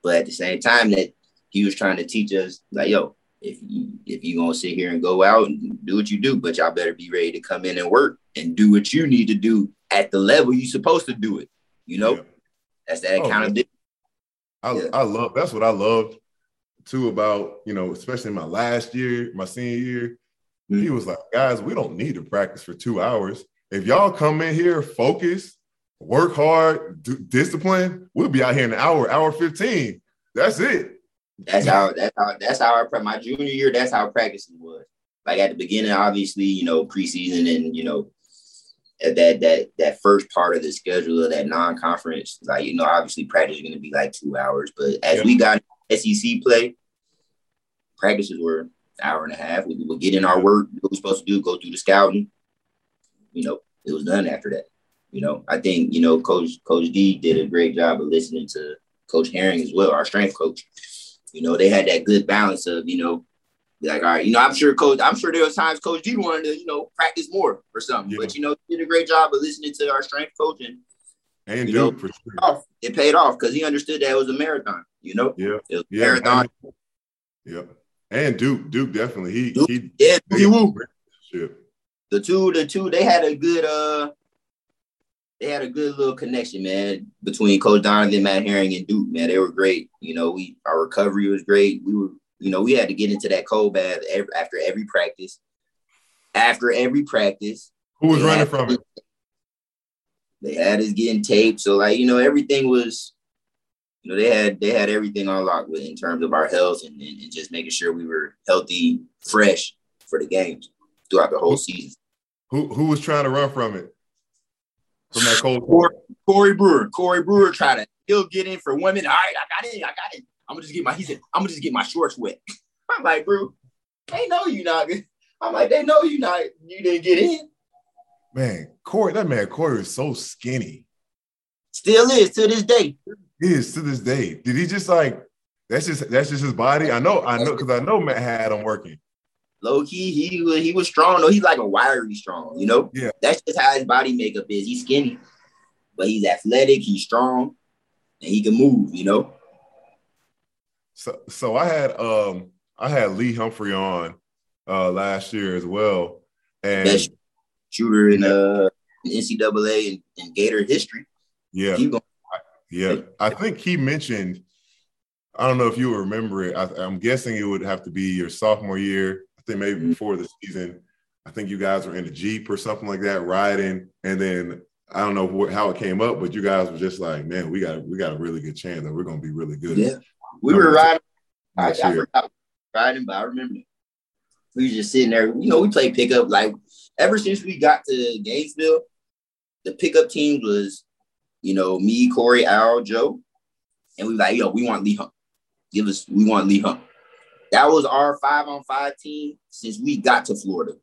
But at the same time, that he was trying to teach us, like, yo, if you if you gonna sit here and go out and do what you do, but y'all better be ready to come in and work and do what you need to do at the level you're supposed to do it. You know, yeah. that's that oh, accountability. Oh, I, yeah. I love that's what I loved too about, you know, especially my last year, my senior year. Mm-hmm. He was like, guys, we don't need to practice for two hours. If y'all come in here, focus, work hard, do, discipline, we'll be out here in an hour, hour 15. That's it. That's how that's how that's how our my junior year, that's how practicing was. Like at the beginning, obviously, you know, preseason and you know, that that that first part of the schedule of that non-conference, like you know, obviously practice is gonna be like two hours. But as we got SEC play, practices were an hour and a half. We would get in our work, what we're supposed to do, go through the scouting. You know, it was done after that. You know, I think, you know, Coach Coach D did a great job of listening to Coach Herring as well, our strength coach. You know, they had that good balance of, you know, like, all right, you know, I'm sure Coach, I'm sure there was times Coach D wanted to, you know, practice more or something. Yeah. But you know, he did a great job of listening to our strength coach and and you know, for sure. it paid off because he understood that it was a marathon, you know? Yeah. It yeah. marathon. Yep. And Duke, Duke definitely. He Duke, he yeah, he woo. The two, the two, they had a good uh they had a good little connection, man, between Coach Donovan, Matt Herring, and Duke, man. They were great. You know, we our recovery was great. We were, you know, we had to get into that cold bath every, after every practice. After every practice. Who was running from it? They had us getting taped. So like, you know, everything was you know, they had they had everything on lock with in terms of our health and, and, and just making sure we were healthy, fresh for the games throughout the whole season. Who who was trying to run from it? From that cold Corey, Corey Brewer. Corey Brewer tried to he'll get in for women. All right, I got it. I got it. I'm gonna just get my he said, I'm gonna just get my shorts wet. I'm like, bro, they know you not I'm like, they know you not you didn't get in. Man, Corey, that man Corey is so skinny. Still is to this day. He is to this day. Did he just like that's just that's just his body? I know, I know, because I know Matt had him working. Low key, he was he was strong though. He's like a wiry strong, you know. Yeah, that's just how his body makeup is. He's skinny, but he's athletic. He's strong, and he can move. You know. So, so I had um I had Lee Humphrey on uh last year as well, and Best shooter in uh NCAA and, and Gator history. Yeah, yeah. I think he mentioned. I don't know if you remember it. I, am guessing it would have to be your sophomore year. I think maybe mm-hmm. before the season. I think you guys were in a jeep or something like that, riding, and then I don't know what, how it came up, but you guys were just like, "Man, we got we got a really good chance that we're going to be really good." Yeah, we were riding. I, I forgot riding, but I remember we were just sitting there. You know, we played pickup like ever since we got to Gainesville. The pickup team was, you know, me, Corey, Al, Joe, and we like, yo, we want Lee Hump. Give us, we want Lee Hump. That was our five on five team since we got to Florida,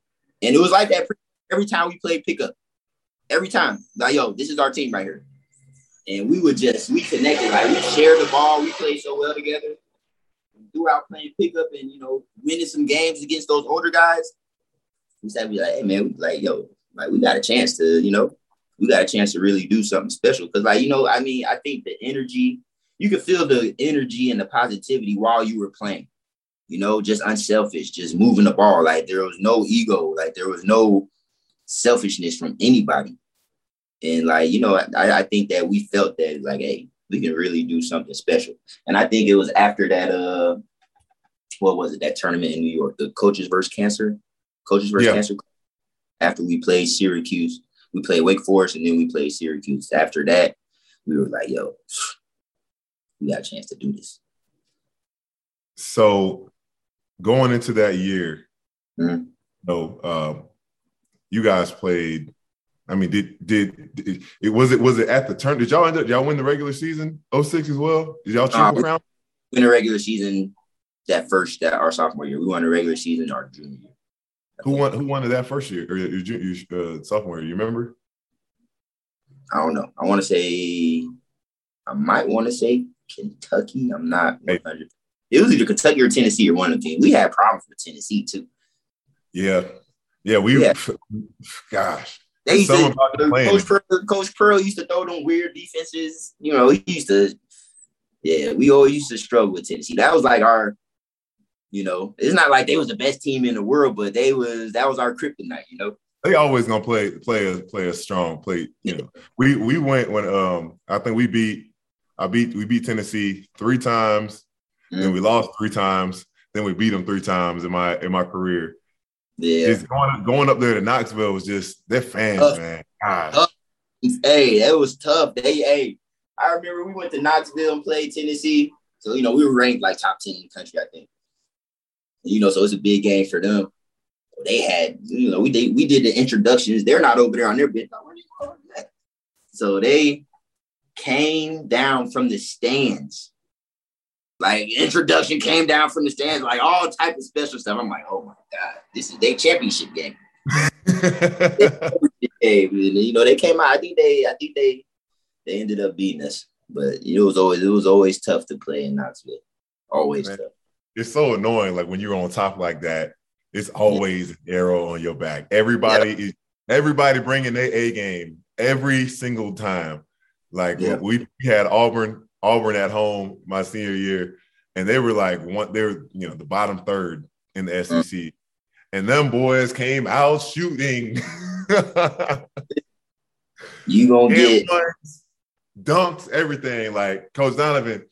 and it was like that every time we played pickup. Every time, like, yo, this is our team right here. And we would just, we connected. Like, we shared the ball. We played so well together throughout playing pickup and you know winning some games against those older guys, we said we like, hey man, we like yo, like we got a chance to, you know, we got a chance to really do something special. Cause like, you know, I mean, I think the energy, you could feel the energy and the positivity while you were playing, you know, just unselfish, just moving the ball. Like there was no ego, like there was no selfishness from anybody. And like, you know, I, I think that we felt that like, hey, we can really do something special. And I think it was after that, uh, what was it, that tournament in New York, the coaches versus cancer, coaches versus yeah. cancer. After we played Syracuse, we played Wake Forest, and then we played Syracuse. After that, we were like, yo, we got a chance to do this. So going into that year, mm-hmm. you know, um, you guys played I mean, did, did, did it was it was it at the turn? Did y'all end up y'all win the regular season 06 as well? Did y'all triple uh, crown? Win the regular season that first that our sophomore year. We won the regular season our junior year. Who won? Who won that first year or your, your, your uh, sophomore year? You remember? I don't know. I want to say, I might want to say Kentucky. I'm not. Hey. It was either Kentucky or Tennessee or one of the teams. We had problems with Tennessee too. Yeah, yeah. We, yeah. gosh, they used to, Coach Pearl, Coach Pearl used to throw them weird defenses. You know, he used to, yeah, we always used to struggle with Tennessee. That was like our, you know, it's not like they was the best team in the world, but they was that was our kryptonite. You know, they always gonna play play a play a strong play. You know, we we went when um I think we beat I beat we beat Tennessee three times, mm-hmm. then we lost three times, then we beat them three times in my in my career. Yeah. Just going going up there to Knoxville was just their fans, tough. man. Hey, that was tough. They hey, I remember we went to Knoxville and played Tennessee. So, you know, we were ranked like top 10 in the country, I think. You know, so it's a big game for them. They had, you know, we did we did the introductions. They're not over there on their bench. So they came down from the stands like introduction came down from the stands, like all type of special stuff. I'm like, oh my god, this is their championship game. you know, they came out. I think they, I think they, they ended up beating us. But it was always, it was always tough to play in Knoxville. Always Man, tough. It's so annoying. Like when you're on top like that, it's always an arrow on your back. Everybody is, everybody bringing their A game every single time. Like we had Auburn Auburn at home my senior year, and they were like one, they were you know the bottom third in the SEC, mm. and them boys came out shooting. you gonna get dunks, everything. Like Coach Donovan,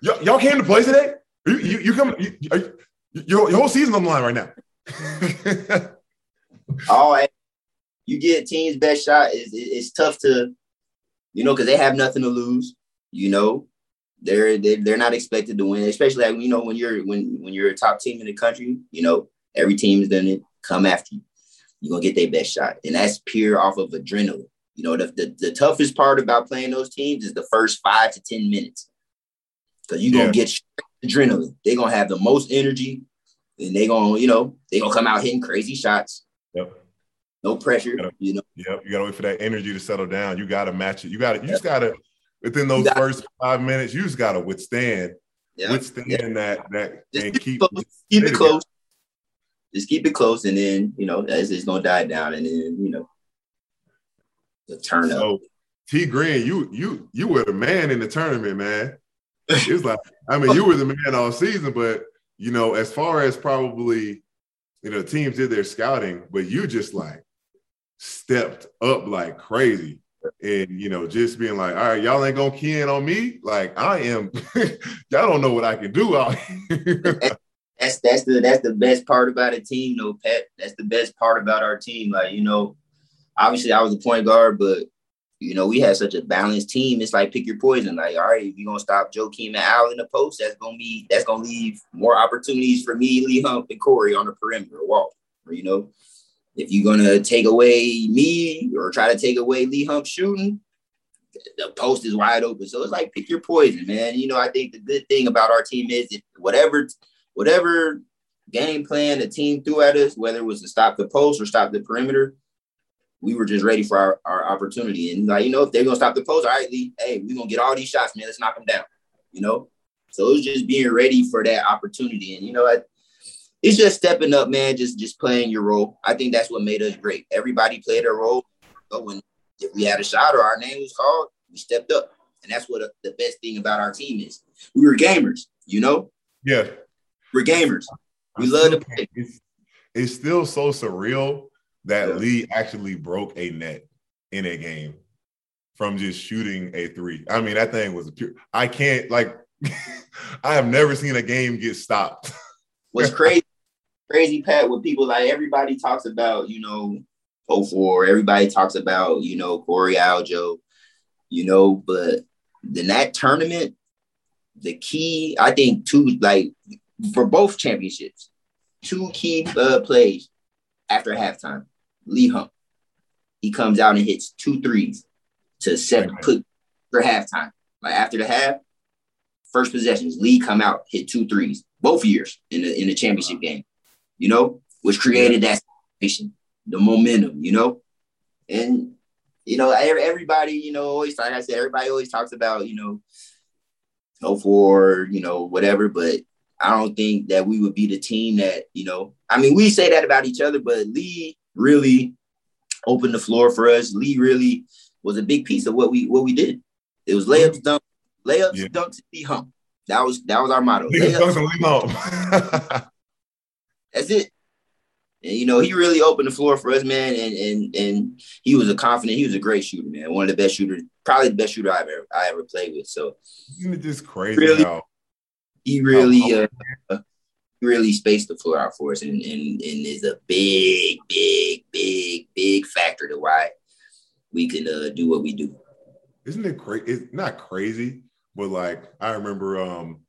y'all came to play today. You, you, you come, you, you, your, your whole season on the line right now. oh, you get team's best shot. It's, it's tough to, you know, because they have nothing to lose you know, they're they're, they're not expected to win, especially like you know when you're when when you're a top team in the country. You know every team's gonna come after you. You're gonna get their best shot, and that's pure off of adrenaline. You know the, the, the toughest part about playing those teams is the first five to ten minutes because you're gonna yeah. get adrenaline. They're gonna have the most energy, and they're gonna you know they're gonna come out hitting crazy shots. Yep. No pressure. You, gotta, you know. Yep. You gotta wait for that energy to settle down. You gotta match it. You gotta. You yep. just gotta within those got, first five minutes, you just got to withstand, yeah, withstand yeah. that that just and keep keep, keep it close. Just keep it close, and then you know as it's gonna die down, and then you know the turn so, up. T Green, you you you were the man in the tournament, man. It was like I mean you were the man all season, but you know as far as probably you know teams did their scouting, but you just like stepped up like crazy and you know, just being like, all right, y'all ain't gonna key in on me. Like I am, y'all don't know what I can do out here. that's that's the that's the best part about a team, no Pat. That's the best part about our team. Like you know, obviously I was the point guard, but you know we had such a balanced team. It's like pick your poison. Like all right, if you're gonna stop Joakim and Al in the post, that's gonna be that's gonna leave more opportunities for me, Lee Hump, and Corey on the perimeter wall. You know, if you're gonna take away me or try to take away Lee Hump shooting, the post is wide open. So it's like pick your poison, man. You know, I think the good thing about our team is if whatever whatever game plan the team threw at us, whether it was to stop the post or stop the perimeter, we were just ready for our, our opportunity. And like, you know, if they're gonna stop the post, all right, Lee, hey, we're gonna get all these shots, man. Let's knock them down. You know? So it was just being ready for that opportunity. And you know, I, it's just stepping up, man. Just just playing your role. I think that's what made us great. Everybody played their role. But when if we had a shot or our name was called, we stepped up, and that's what a, the best thing about our team is. We were gamers, you know. Yeah, we're gamers. We love to play. It's, it's still so surreal that yeah. Lee actually broke a net in a game from just shooting a three. I mean, that thing was pure. I can't like. I have never seen a game get stopped. What's crazy crazy, Pat, with people like everybody talks about, you know, 04, everybody talks about, you know, Corey Aljo, you know, but in that tournament, the key, I think, two, like for both championships, two key uh, plays after halftime. Lee Hump, he comes out and hits two threes to set put for halftime. Like after the half, first possessions, Lee come out, hit two threes, both years in the in the championship game you know, which created that situation, the momentum, you know, and you know, everybody, you know, always like I said, everybody always talks about, you know, go for, you know, whatever, but I don't think that we would be the team that, you know, I mean, we say that about each other, but Lee really opened the floor for us. Lee really was a big piece of what we what we did. It was layups, dunk, layups, yeah. dunks, Lee hump. That was that was our motto. Layups, dunks, Lee That's it. And you know, he really opened the floor for us, man. And and and he was a confident, he was a great shooter, man. One of the best shooters, probably the best shooter I've ever I ever played with. So Isn't it just crazy really, how he really uh, really spaced the floor out for us and, and and is a big, big, big, big factor to why we can uh, do what we do. Isn't it crazy? It's not crazy, but like I remember um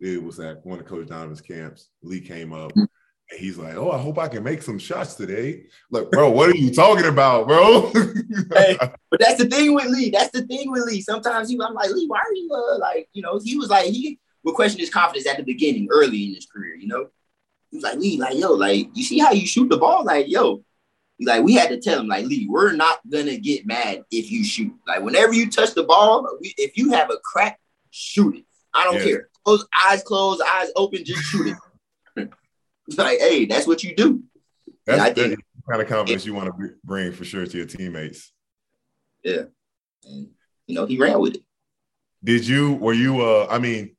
it was at one of Coach Donovan's camps. Lee came up mm-hmm. and he's like, "Oh, I hope I can make some shots today." Like, bro, what are you talking about, bro? hey, but that's the thing with Lee. That's the thing with Lee. Sometimes he, I'm like, Lee, why are you uh, like, you know? He was like, he question his confidence at the beginning, early in his career. You know, he was like, Lee, like, yo, like, you see how you shoot the ball, like, yo. Like we had to tell him, like Lee, we're not gonna get mad if you shoot. Like whenever you touch the ball, if you have a crack, shoot it. I don't care closed, eyes closed, eyes open, just shoot it. it's like, hey, that's what you do. That's I think, kind of confidence it, you want to bring for sure to your teammates. Yeah, and you know he ran with it. Did you? Were you? Uh, I mean,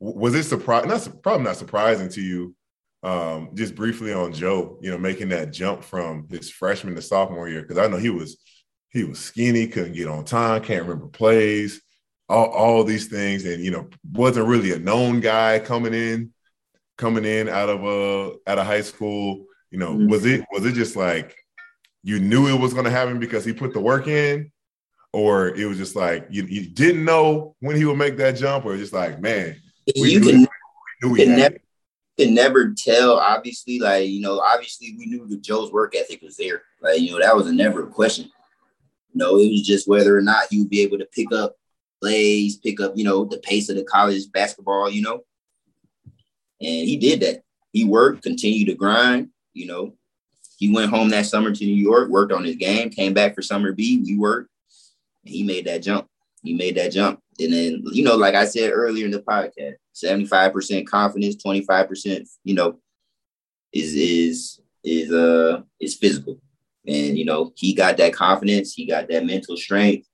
was it surprise? Not probably not surprising to you. Um, just briefly on Joe, you know, making that jump from his freshman to sophomore year because I know he was he was skinny, couldn't get on time, can't remember plays all, all these things, and you know, wasn't really a known guy coming in, coming in out of uh out of high school. You know, mm-hmm. was it was it just like you knew it was going to happen because he put the work in, or it was just like you, you didn't know when he would make that jump, or just like, man, you can, you can never, can never tell. Obviously, like you know, obviously we knew that Joe's work ethic was there. Like you know, that was a never a question. You know, it was just whether or not he would be able to pick up plays, pick up you know the pace of the college basketball. You know, and he did that. He worked, continued to grind. You know, he went home that summer to New York, worked on his game, came back for summer B. We worked, and he made that jump. He made that jump. And then, you know, like I said earlier in the podcast, 75% confidence, 25%, you know, is is is uh is physical. And you know, he got that confidence, he got that mental strength,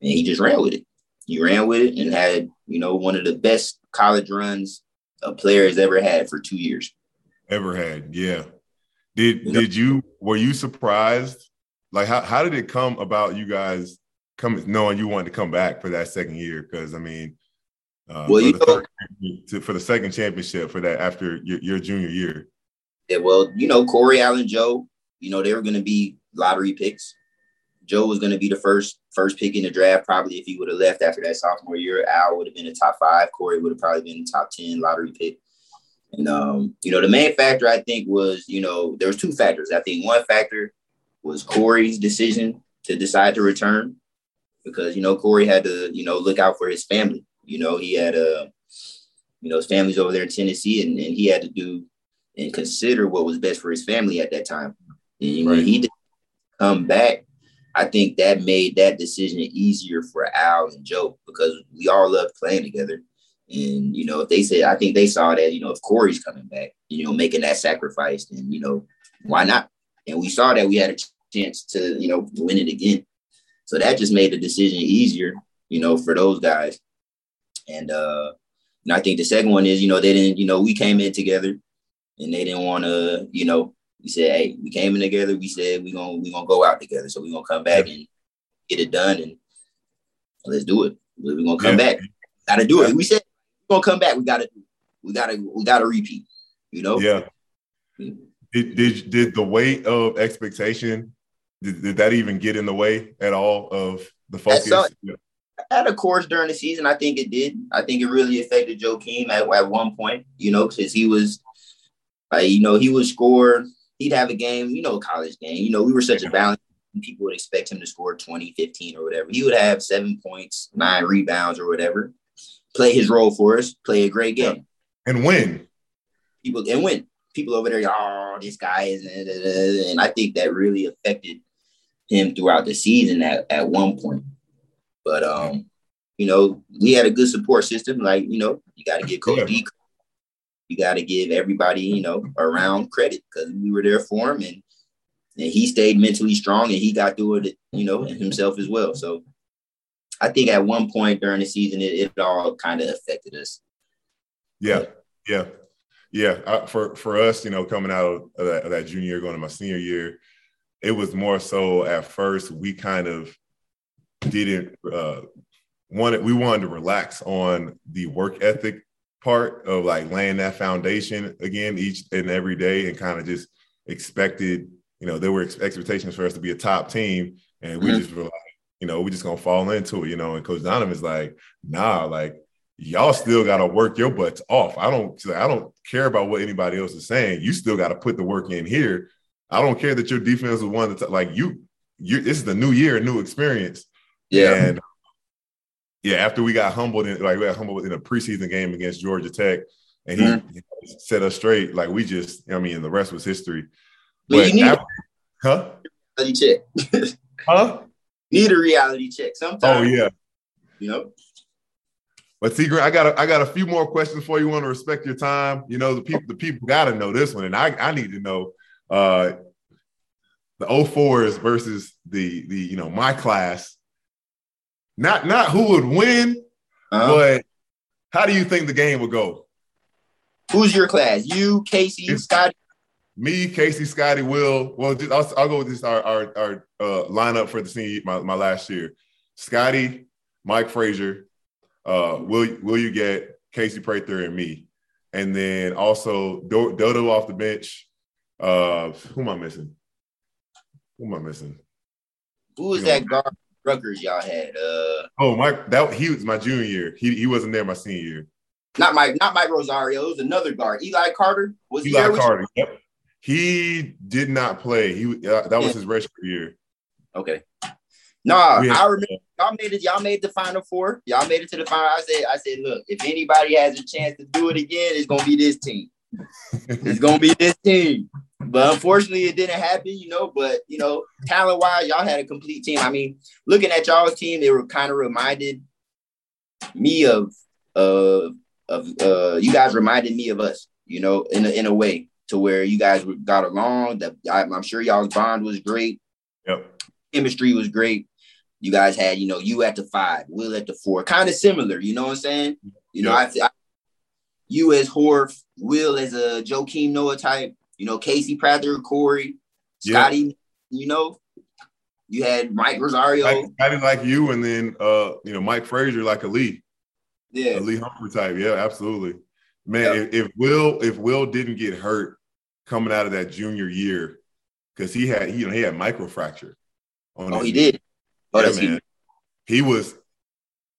and he just ran with it. He ran with it and had, you know, one of the best college runs a player has ever had for two years. Ever had, yeah. Did did you were you surprised? Like how, how did it come about you guys coming knowing you wanted to come back for that second year? Because I mean, uh, well, you know, to, for the second championship for that after your, your junior year. Yeah, well, you know, Corey Allen, Joe, you know, they were going to be lottery picks. Joe was going to be the first first pick in the draft. Probably if he would have left after that sophomore year, Al would have been the top five. Corey would have probably been the top ten lottery pick. And um, you know, the main factor I think was, you know, there was two factors. I think one factor was Corey's decision to decide to return because you know Corey had to, you know, look out for his family. You know, he had a, uh, you know, his family's over there in Tennessee, and, and he had to do and consider what was best for his family at that time. And right. when he did come back, I think that made that decision easier for Al and Joe because we all loved playing together. And you know, if they said, I think they saw that, you know, if Corey's coming back, you know, making that sacrifice, then you know, why not? And we saw that we had a chance to, you know, win it again. So that just made the decision easier, you know, for those guys. And uh, and I think the second one is, you know, they didn't, you know, we came in together and they didn't want to, you know, we said, hey, we came in together. We said we gonna we gonna go out together. So we gonna come back and get it done and let's do it. We're gonna come yeah. back. Gotta do it. We said we're gonna come back. We gotta we gotta we gotta repeat. You know? Yeah. Did did, did the weight of expectation did, did that even get in the way at all of the focus? at a course during the season, I think it did. I think it really affected Joakim at, at one point, you know, because he was, uh, you know, he would score, he'd have a game, you know, college game. You know, we were such a balance. People would expect him to score 20, 15 or whatever. He would have seven points, nine rebounds or whatever, play his role for us, play a great game. And win. People and win. People over there, oh, this guy is, and I think that really affected him throughout the season at, at one point. But um, you know, we had a good support system. Like, you know, you got to give Coach. D, you got to give everybody, you know, around credit because we were there for him, and and he stayed mentally strong, and he got through it, you know, himself as well. So, I think at one point during the season, it, it all kind of affected us. Yeah, yeah, yeah. Uh, for for us, you know, coming out of that, of that junior year, going to my senior year, it was more so at first we kind of didn't uh, wanted we wanted to relax on the work ethic part of like laying that foundation again each and every day and kind of just expected you know there were expectations for us to be a top team and we mm-hmm. just were like you know we just gonna fall into it you know and coach donovan's like nah like y'all still gotta work your butts off i don't i don't care about what anybody else is saying you still gotta put the work in here i don't care that your defense was one that's like you you this is the new year new experience yeah. And yeah, after we got humbled in like we got humbled in a preseason game against Georgia Tech, and he, mm-hmm. set us straight. Like we just, I mean, the rest was history. But, but you need after, huh? Reality check. huh? Need a reality check sometimes. Oh yeah. You know. But see, I got a, I got a few more questions for you. Want to respect your time? You know, the people the people got to know this one, and I I need to know uh, the 04s versus the the you know my class not not who would win, uh-huh. but how do you think the game would go? Who's your class? You, Casey, it's Scotty. Me, Casey, Scotty, Will. Well, just, I'll, I'll, go with this our our, our uh, lineup for the senior my, my last year. Scotty, Mike Frazier, uh, will will you get Casey Prather and me, and then also Dodo off the bench. Uh, who am I missing? Who am I missing? Who is that guard Rutgers y'all had? Uh, oh, Mike, that he was my junior year. He he wasn't there my senior year. Not Mike, not Mike Rosario. It was another guard. Eli Carter was Eli Carter. Yep. He did not play. He uh, that was yeah. his freshman year. Okay. No, nah, I remember y'all made it. Y'all made the final four. Y'all made it to the final. I said, I said, look, if anybody has a chance to do it again, it's gonna be this team. it's gonna be this team. But unfortunately, it didn't happen, you know. But you know, talent wise, y'all had a complete team. I mean, looking at y'all's team, it kind of reminded me of uh of uh you guys reminded me of us, you know, in a, in a way to where you guys got along. That I'm sure y'all's bond was great. Yep. Chemistry was great. You guys had, you know, you at the five, Will at the four, kind of similar. You know what I'm saying? You know, I, I you as Horf, Will as a Joakim Noah type, you know, Casey Prather, Corey, Scotty, yeah. you know, you had Mike Rosario. Like, Scotty like you, and then uh, you know, Mike Frazier like a Lee. Yeah. A Lee Humphrey type. Yeah, absolutely. Man, if, if, Will, if Will didn't get hurt coming out of that junior year, because he had he, you know, he had microfracture on Oh, he knee. did. Oh, yeah, man. He. he was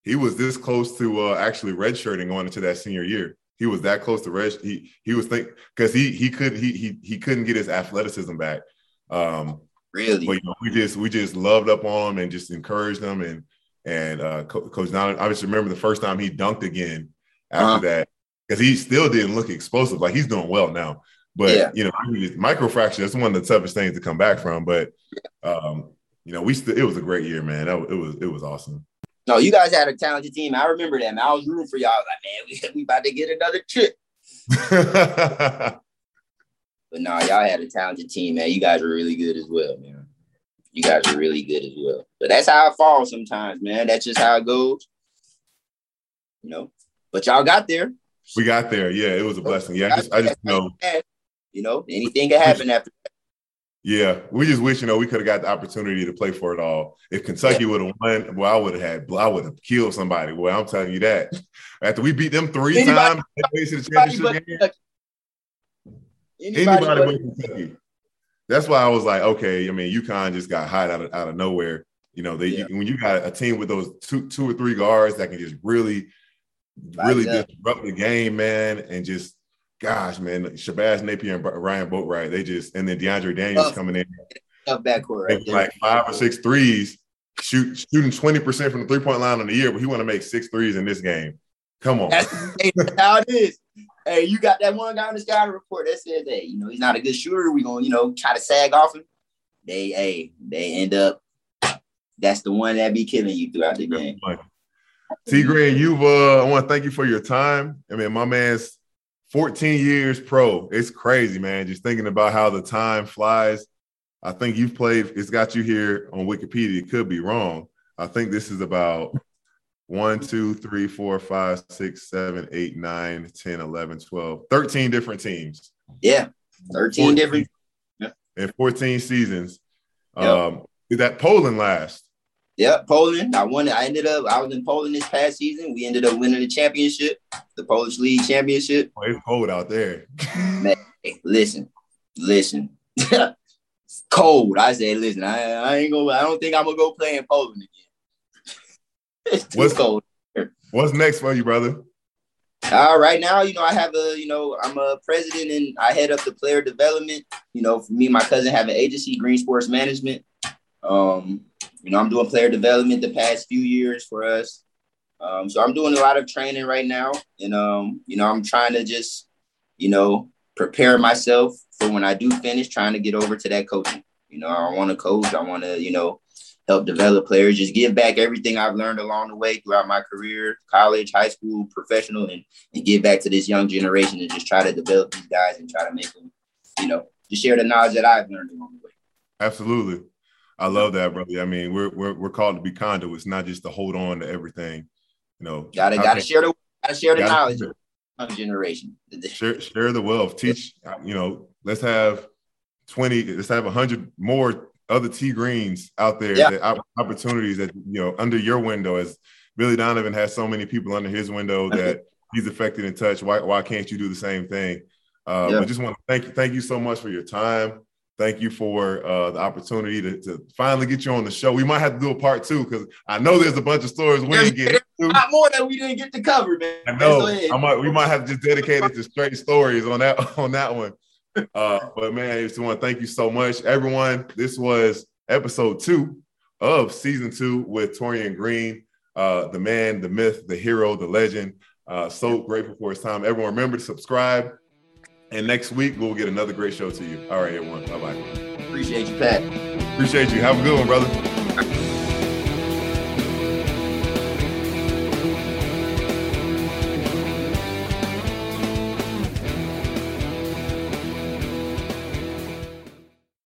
he was this close to uh, actually redshirting going into that senior year. He was that close to red. He he was think because he he could he he he couldn't get his athleticism back. Um, really, but you know, we just we just loved up on him and just encouraged him and and uh, Coach Don. I just remember the first time he dunked again after uh-huh. that because he still didn't look explosive. Like he's doing well now, but yeah. you know, microfracture that's one of the toughest things to come back from. But um, you know, we still it was a great year, man. That, it was it was awesome. No, you guys had a talented team. I remember that. Man. I was rooting for y'all. Like, man, we, we about to get another trip. but no, y'all had a talented team, man. You guys were really good as well, man. You guys are really good as well. But that's how it falls sometimes, man. That's just how it goes. You know. But y'all got there. We got there. Yeah, it was a blessing. Yeah, I just, I just know. You know, anything can happen after that. Yeah, we just wish you know we could have got the opportunity to play for it all. If Kentucky would have won, well, I would have had, I would have killed somebody. Well, I'm telling you that. After we beat them three anybody, times, the championship game, anybody, anybody but Kentucky. That's why I was like, okay. I mean, UConn just got hot out of out of nowhere. You know, they yeah. you, when you got a team with those two two or three guards that can just really, really disrupt the game, man, and just gosh, man, Shabazz Napier and Ryan Boatright, they just and then DeAndre Daniels tough, coming in. Tough backcourt, right like five or six threes, shoot shooting twenty percent from the three point line on the year, but he want to make six threes in this game. Come on, that's, how it is. Hey, you got that one guy on the scouting report that says, "Hey, you know, he's not a good shooter. We're gonna, you know, try to sag off him." They, hey, they end up. That's the one that be killing you throughout the game. T. Green, you've uh, I want to thank you for your time. I mean, my man's 14 years pro. It's crazy, man. Just thinking about how the time flies. I think you've played, it's got you here on Wikipedia. It could be wrong. I think this is about one, two, three, four, five, six, seven, eight, nine, 10, 11, 12, 13 different teams. Yeah. 13 14, different. Yeah. And 14 seasons. Yep. Um, did that Poland last? Yeah, Poland. I won. I ended up. I was in Poland this past season. We ended up winning the championship, the Polish League Championship. Oh, it's cold out there. Man, listen, listen. it's cold. I said, listen. I, I ain't gonna. I don't think I'm gonna go play in Poland again. it's too what's, cold. What's next for you, brother? Uh, right now, you know, I have a, you know, I'm a president and I head up the player development. You know, for me, my cousin have an agency, Green Sports Management. Um, you know, I'm doing player development the past few years for us. Um, so I'm doing a lot of training right now, and um, you know, I'm trying to just, you know, prepare myself for when I do finish, trying to get over to that coaching. You know, I want to coach. I want to, you know, help develop players, just give back everything I've learned along the way throughout my career, college, high school, professional, and, and give back to this young generation and just try to develop these guys and try to make them, you know, to share the knowledge that I've learned along the way. Absolutely. I love that, brother. I mean, we're we're we're called to be conduits, not just to hold on to everything. You know, gotta gotta share the gotta share the knowledge of generation. Share share the wealth. Teach. You know, let's have twenty. Let's have hundred more other T greens out there. Yeah. That, opportunities that you know under your window. As Billy Donovan has so many people under his window that he's affected and touched. Why why can't you do the same thing? Uh, yeah. I just want to thank you thank you so much for your time. Thank you for uh, the opportunity to, to, finally get you on the show. We might have to do a part two because I know there's a bunch of stories we didn't get into. A lot more that we didn't get to cover, man. I know. I might, we might have to just dedicate it to straight stories on that on that one. Uh, but man, I just want to thank you so much, everyone. This was episode two of season two with Taurean Green, uh, the man, the myth, the hero, the legend. Uh, so grateful for his time. Everyone, remember to subscribe. And next week, we'll get another great show to you. All right, everyone. Bye bye. Appreciate you, Pat. Appreciate you. Have a good one, brother.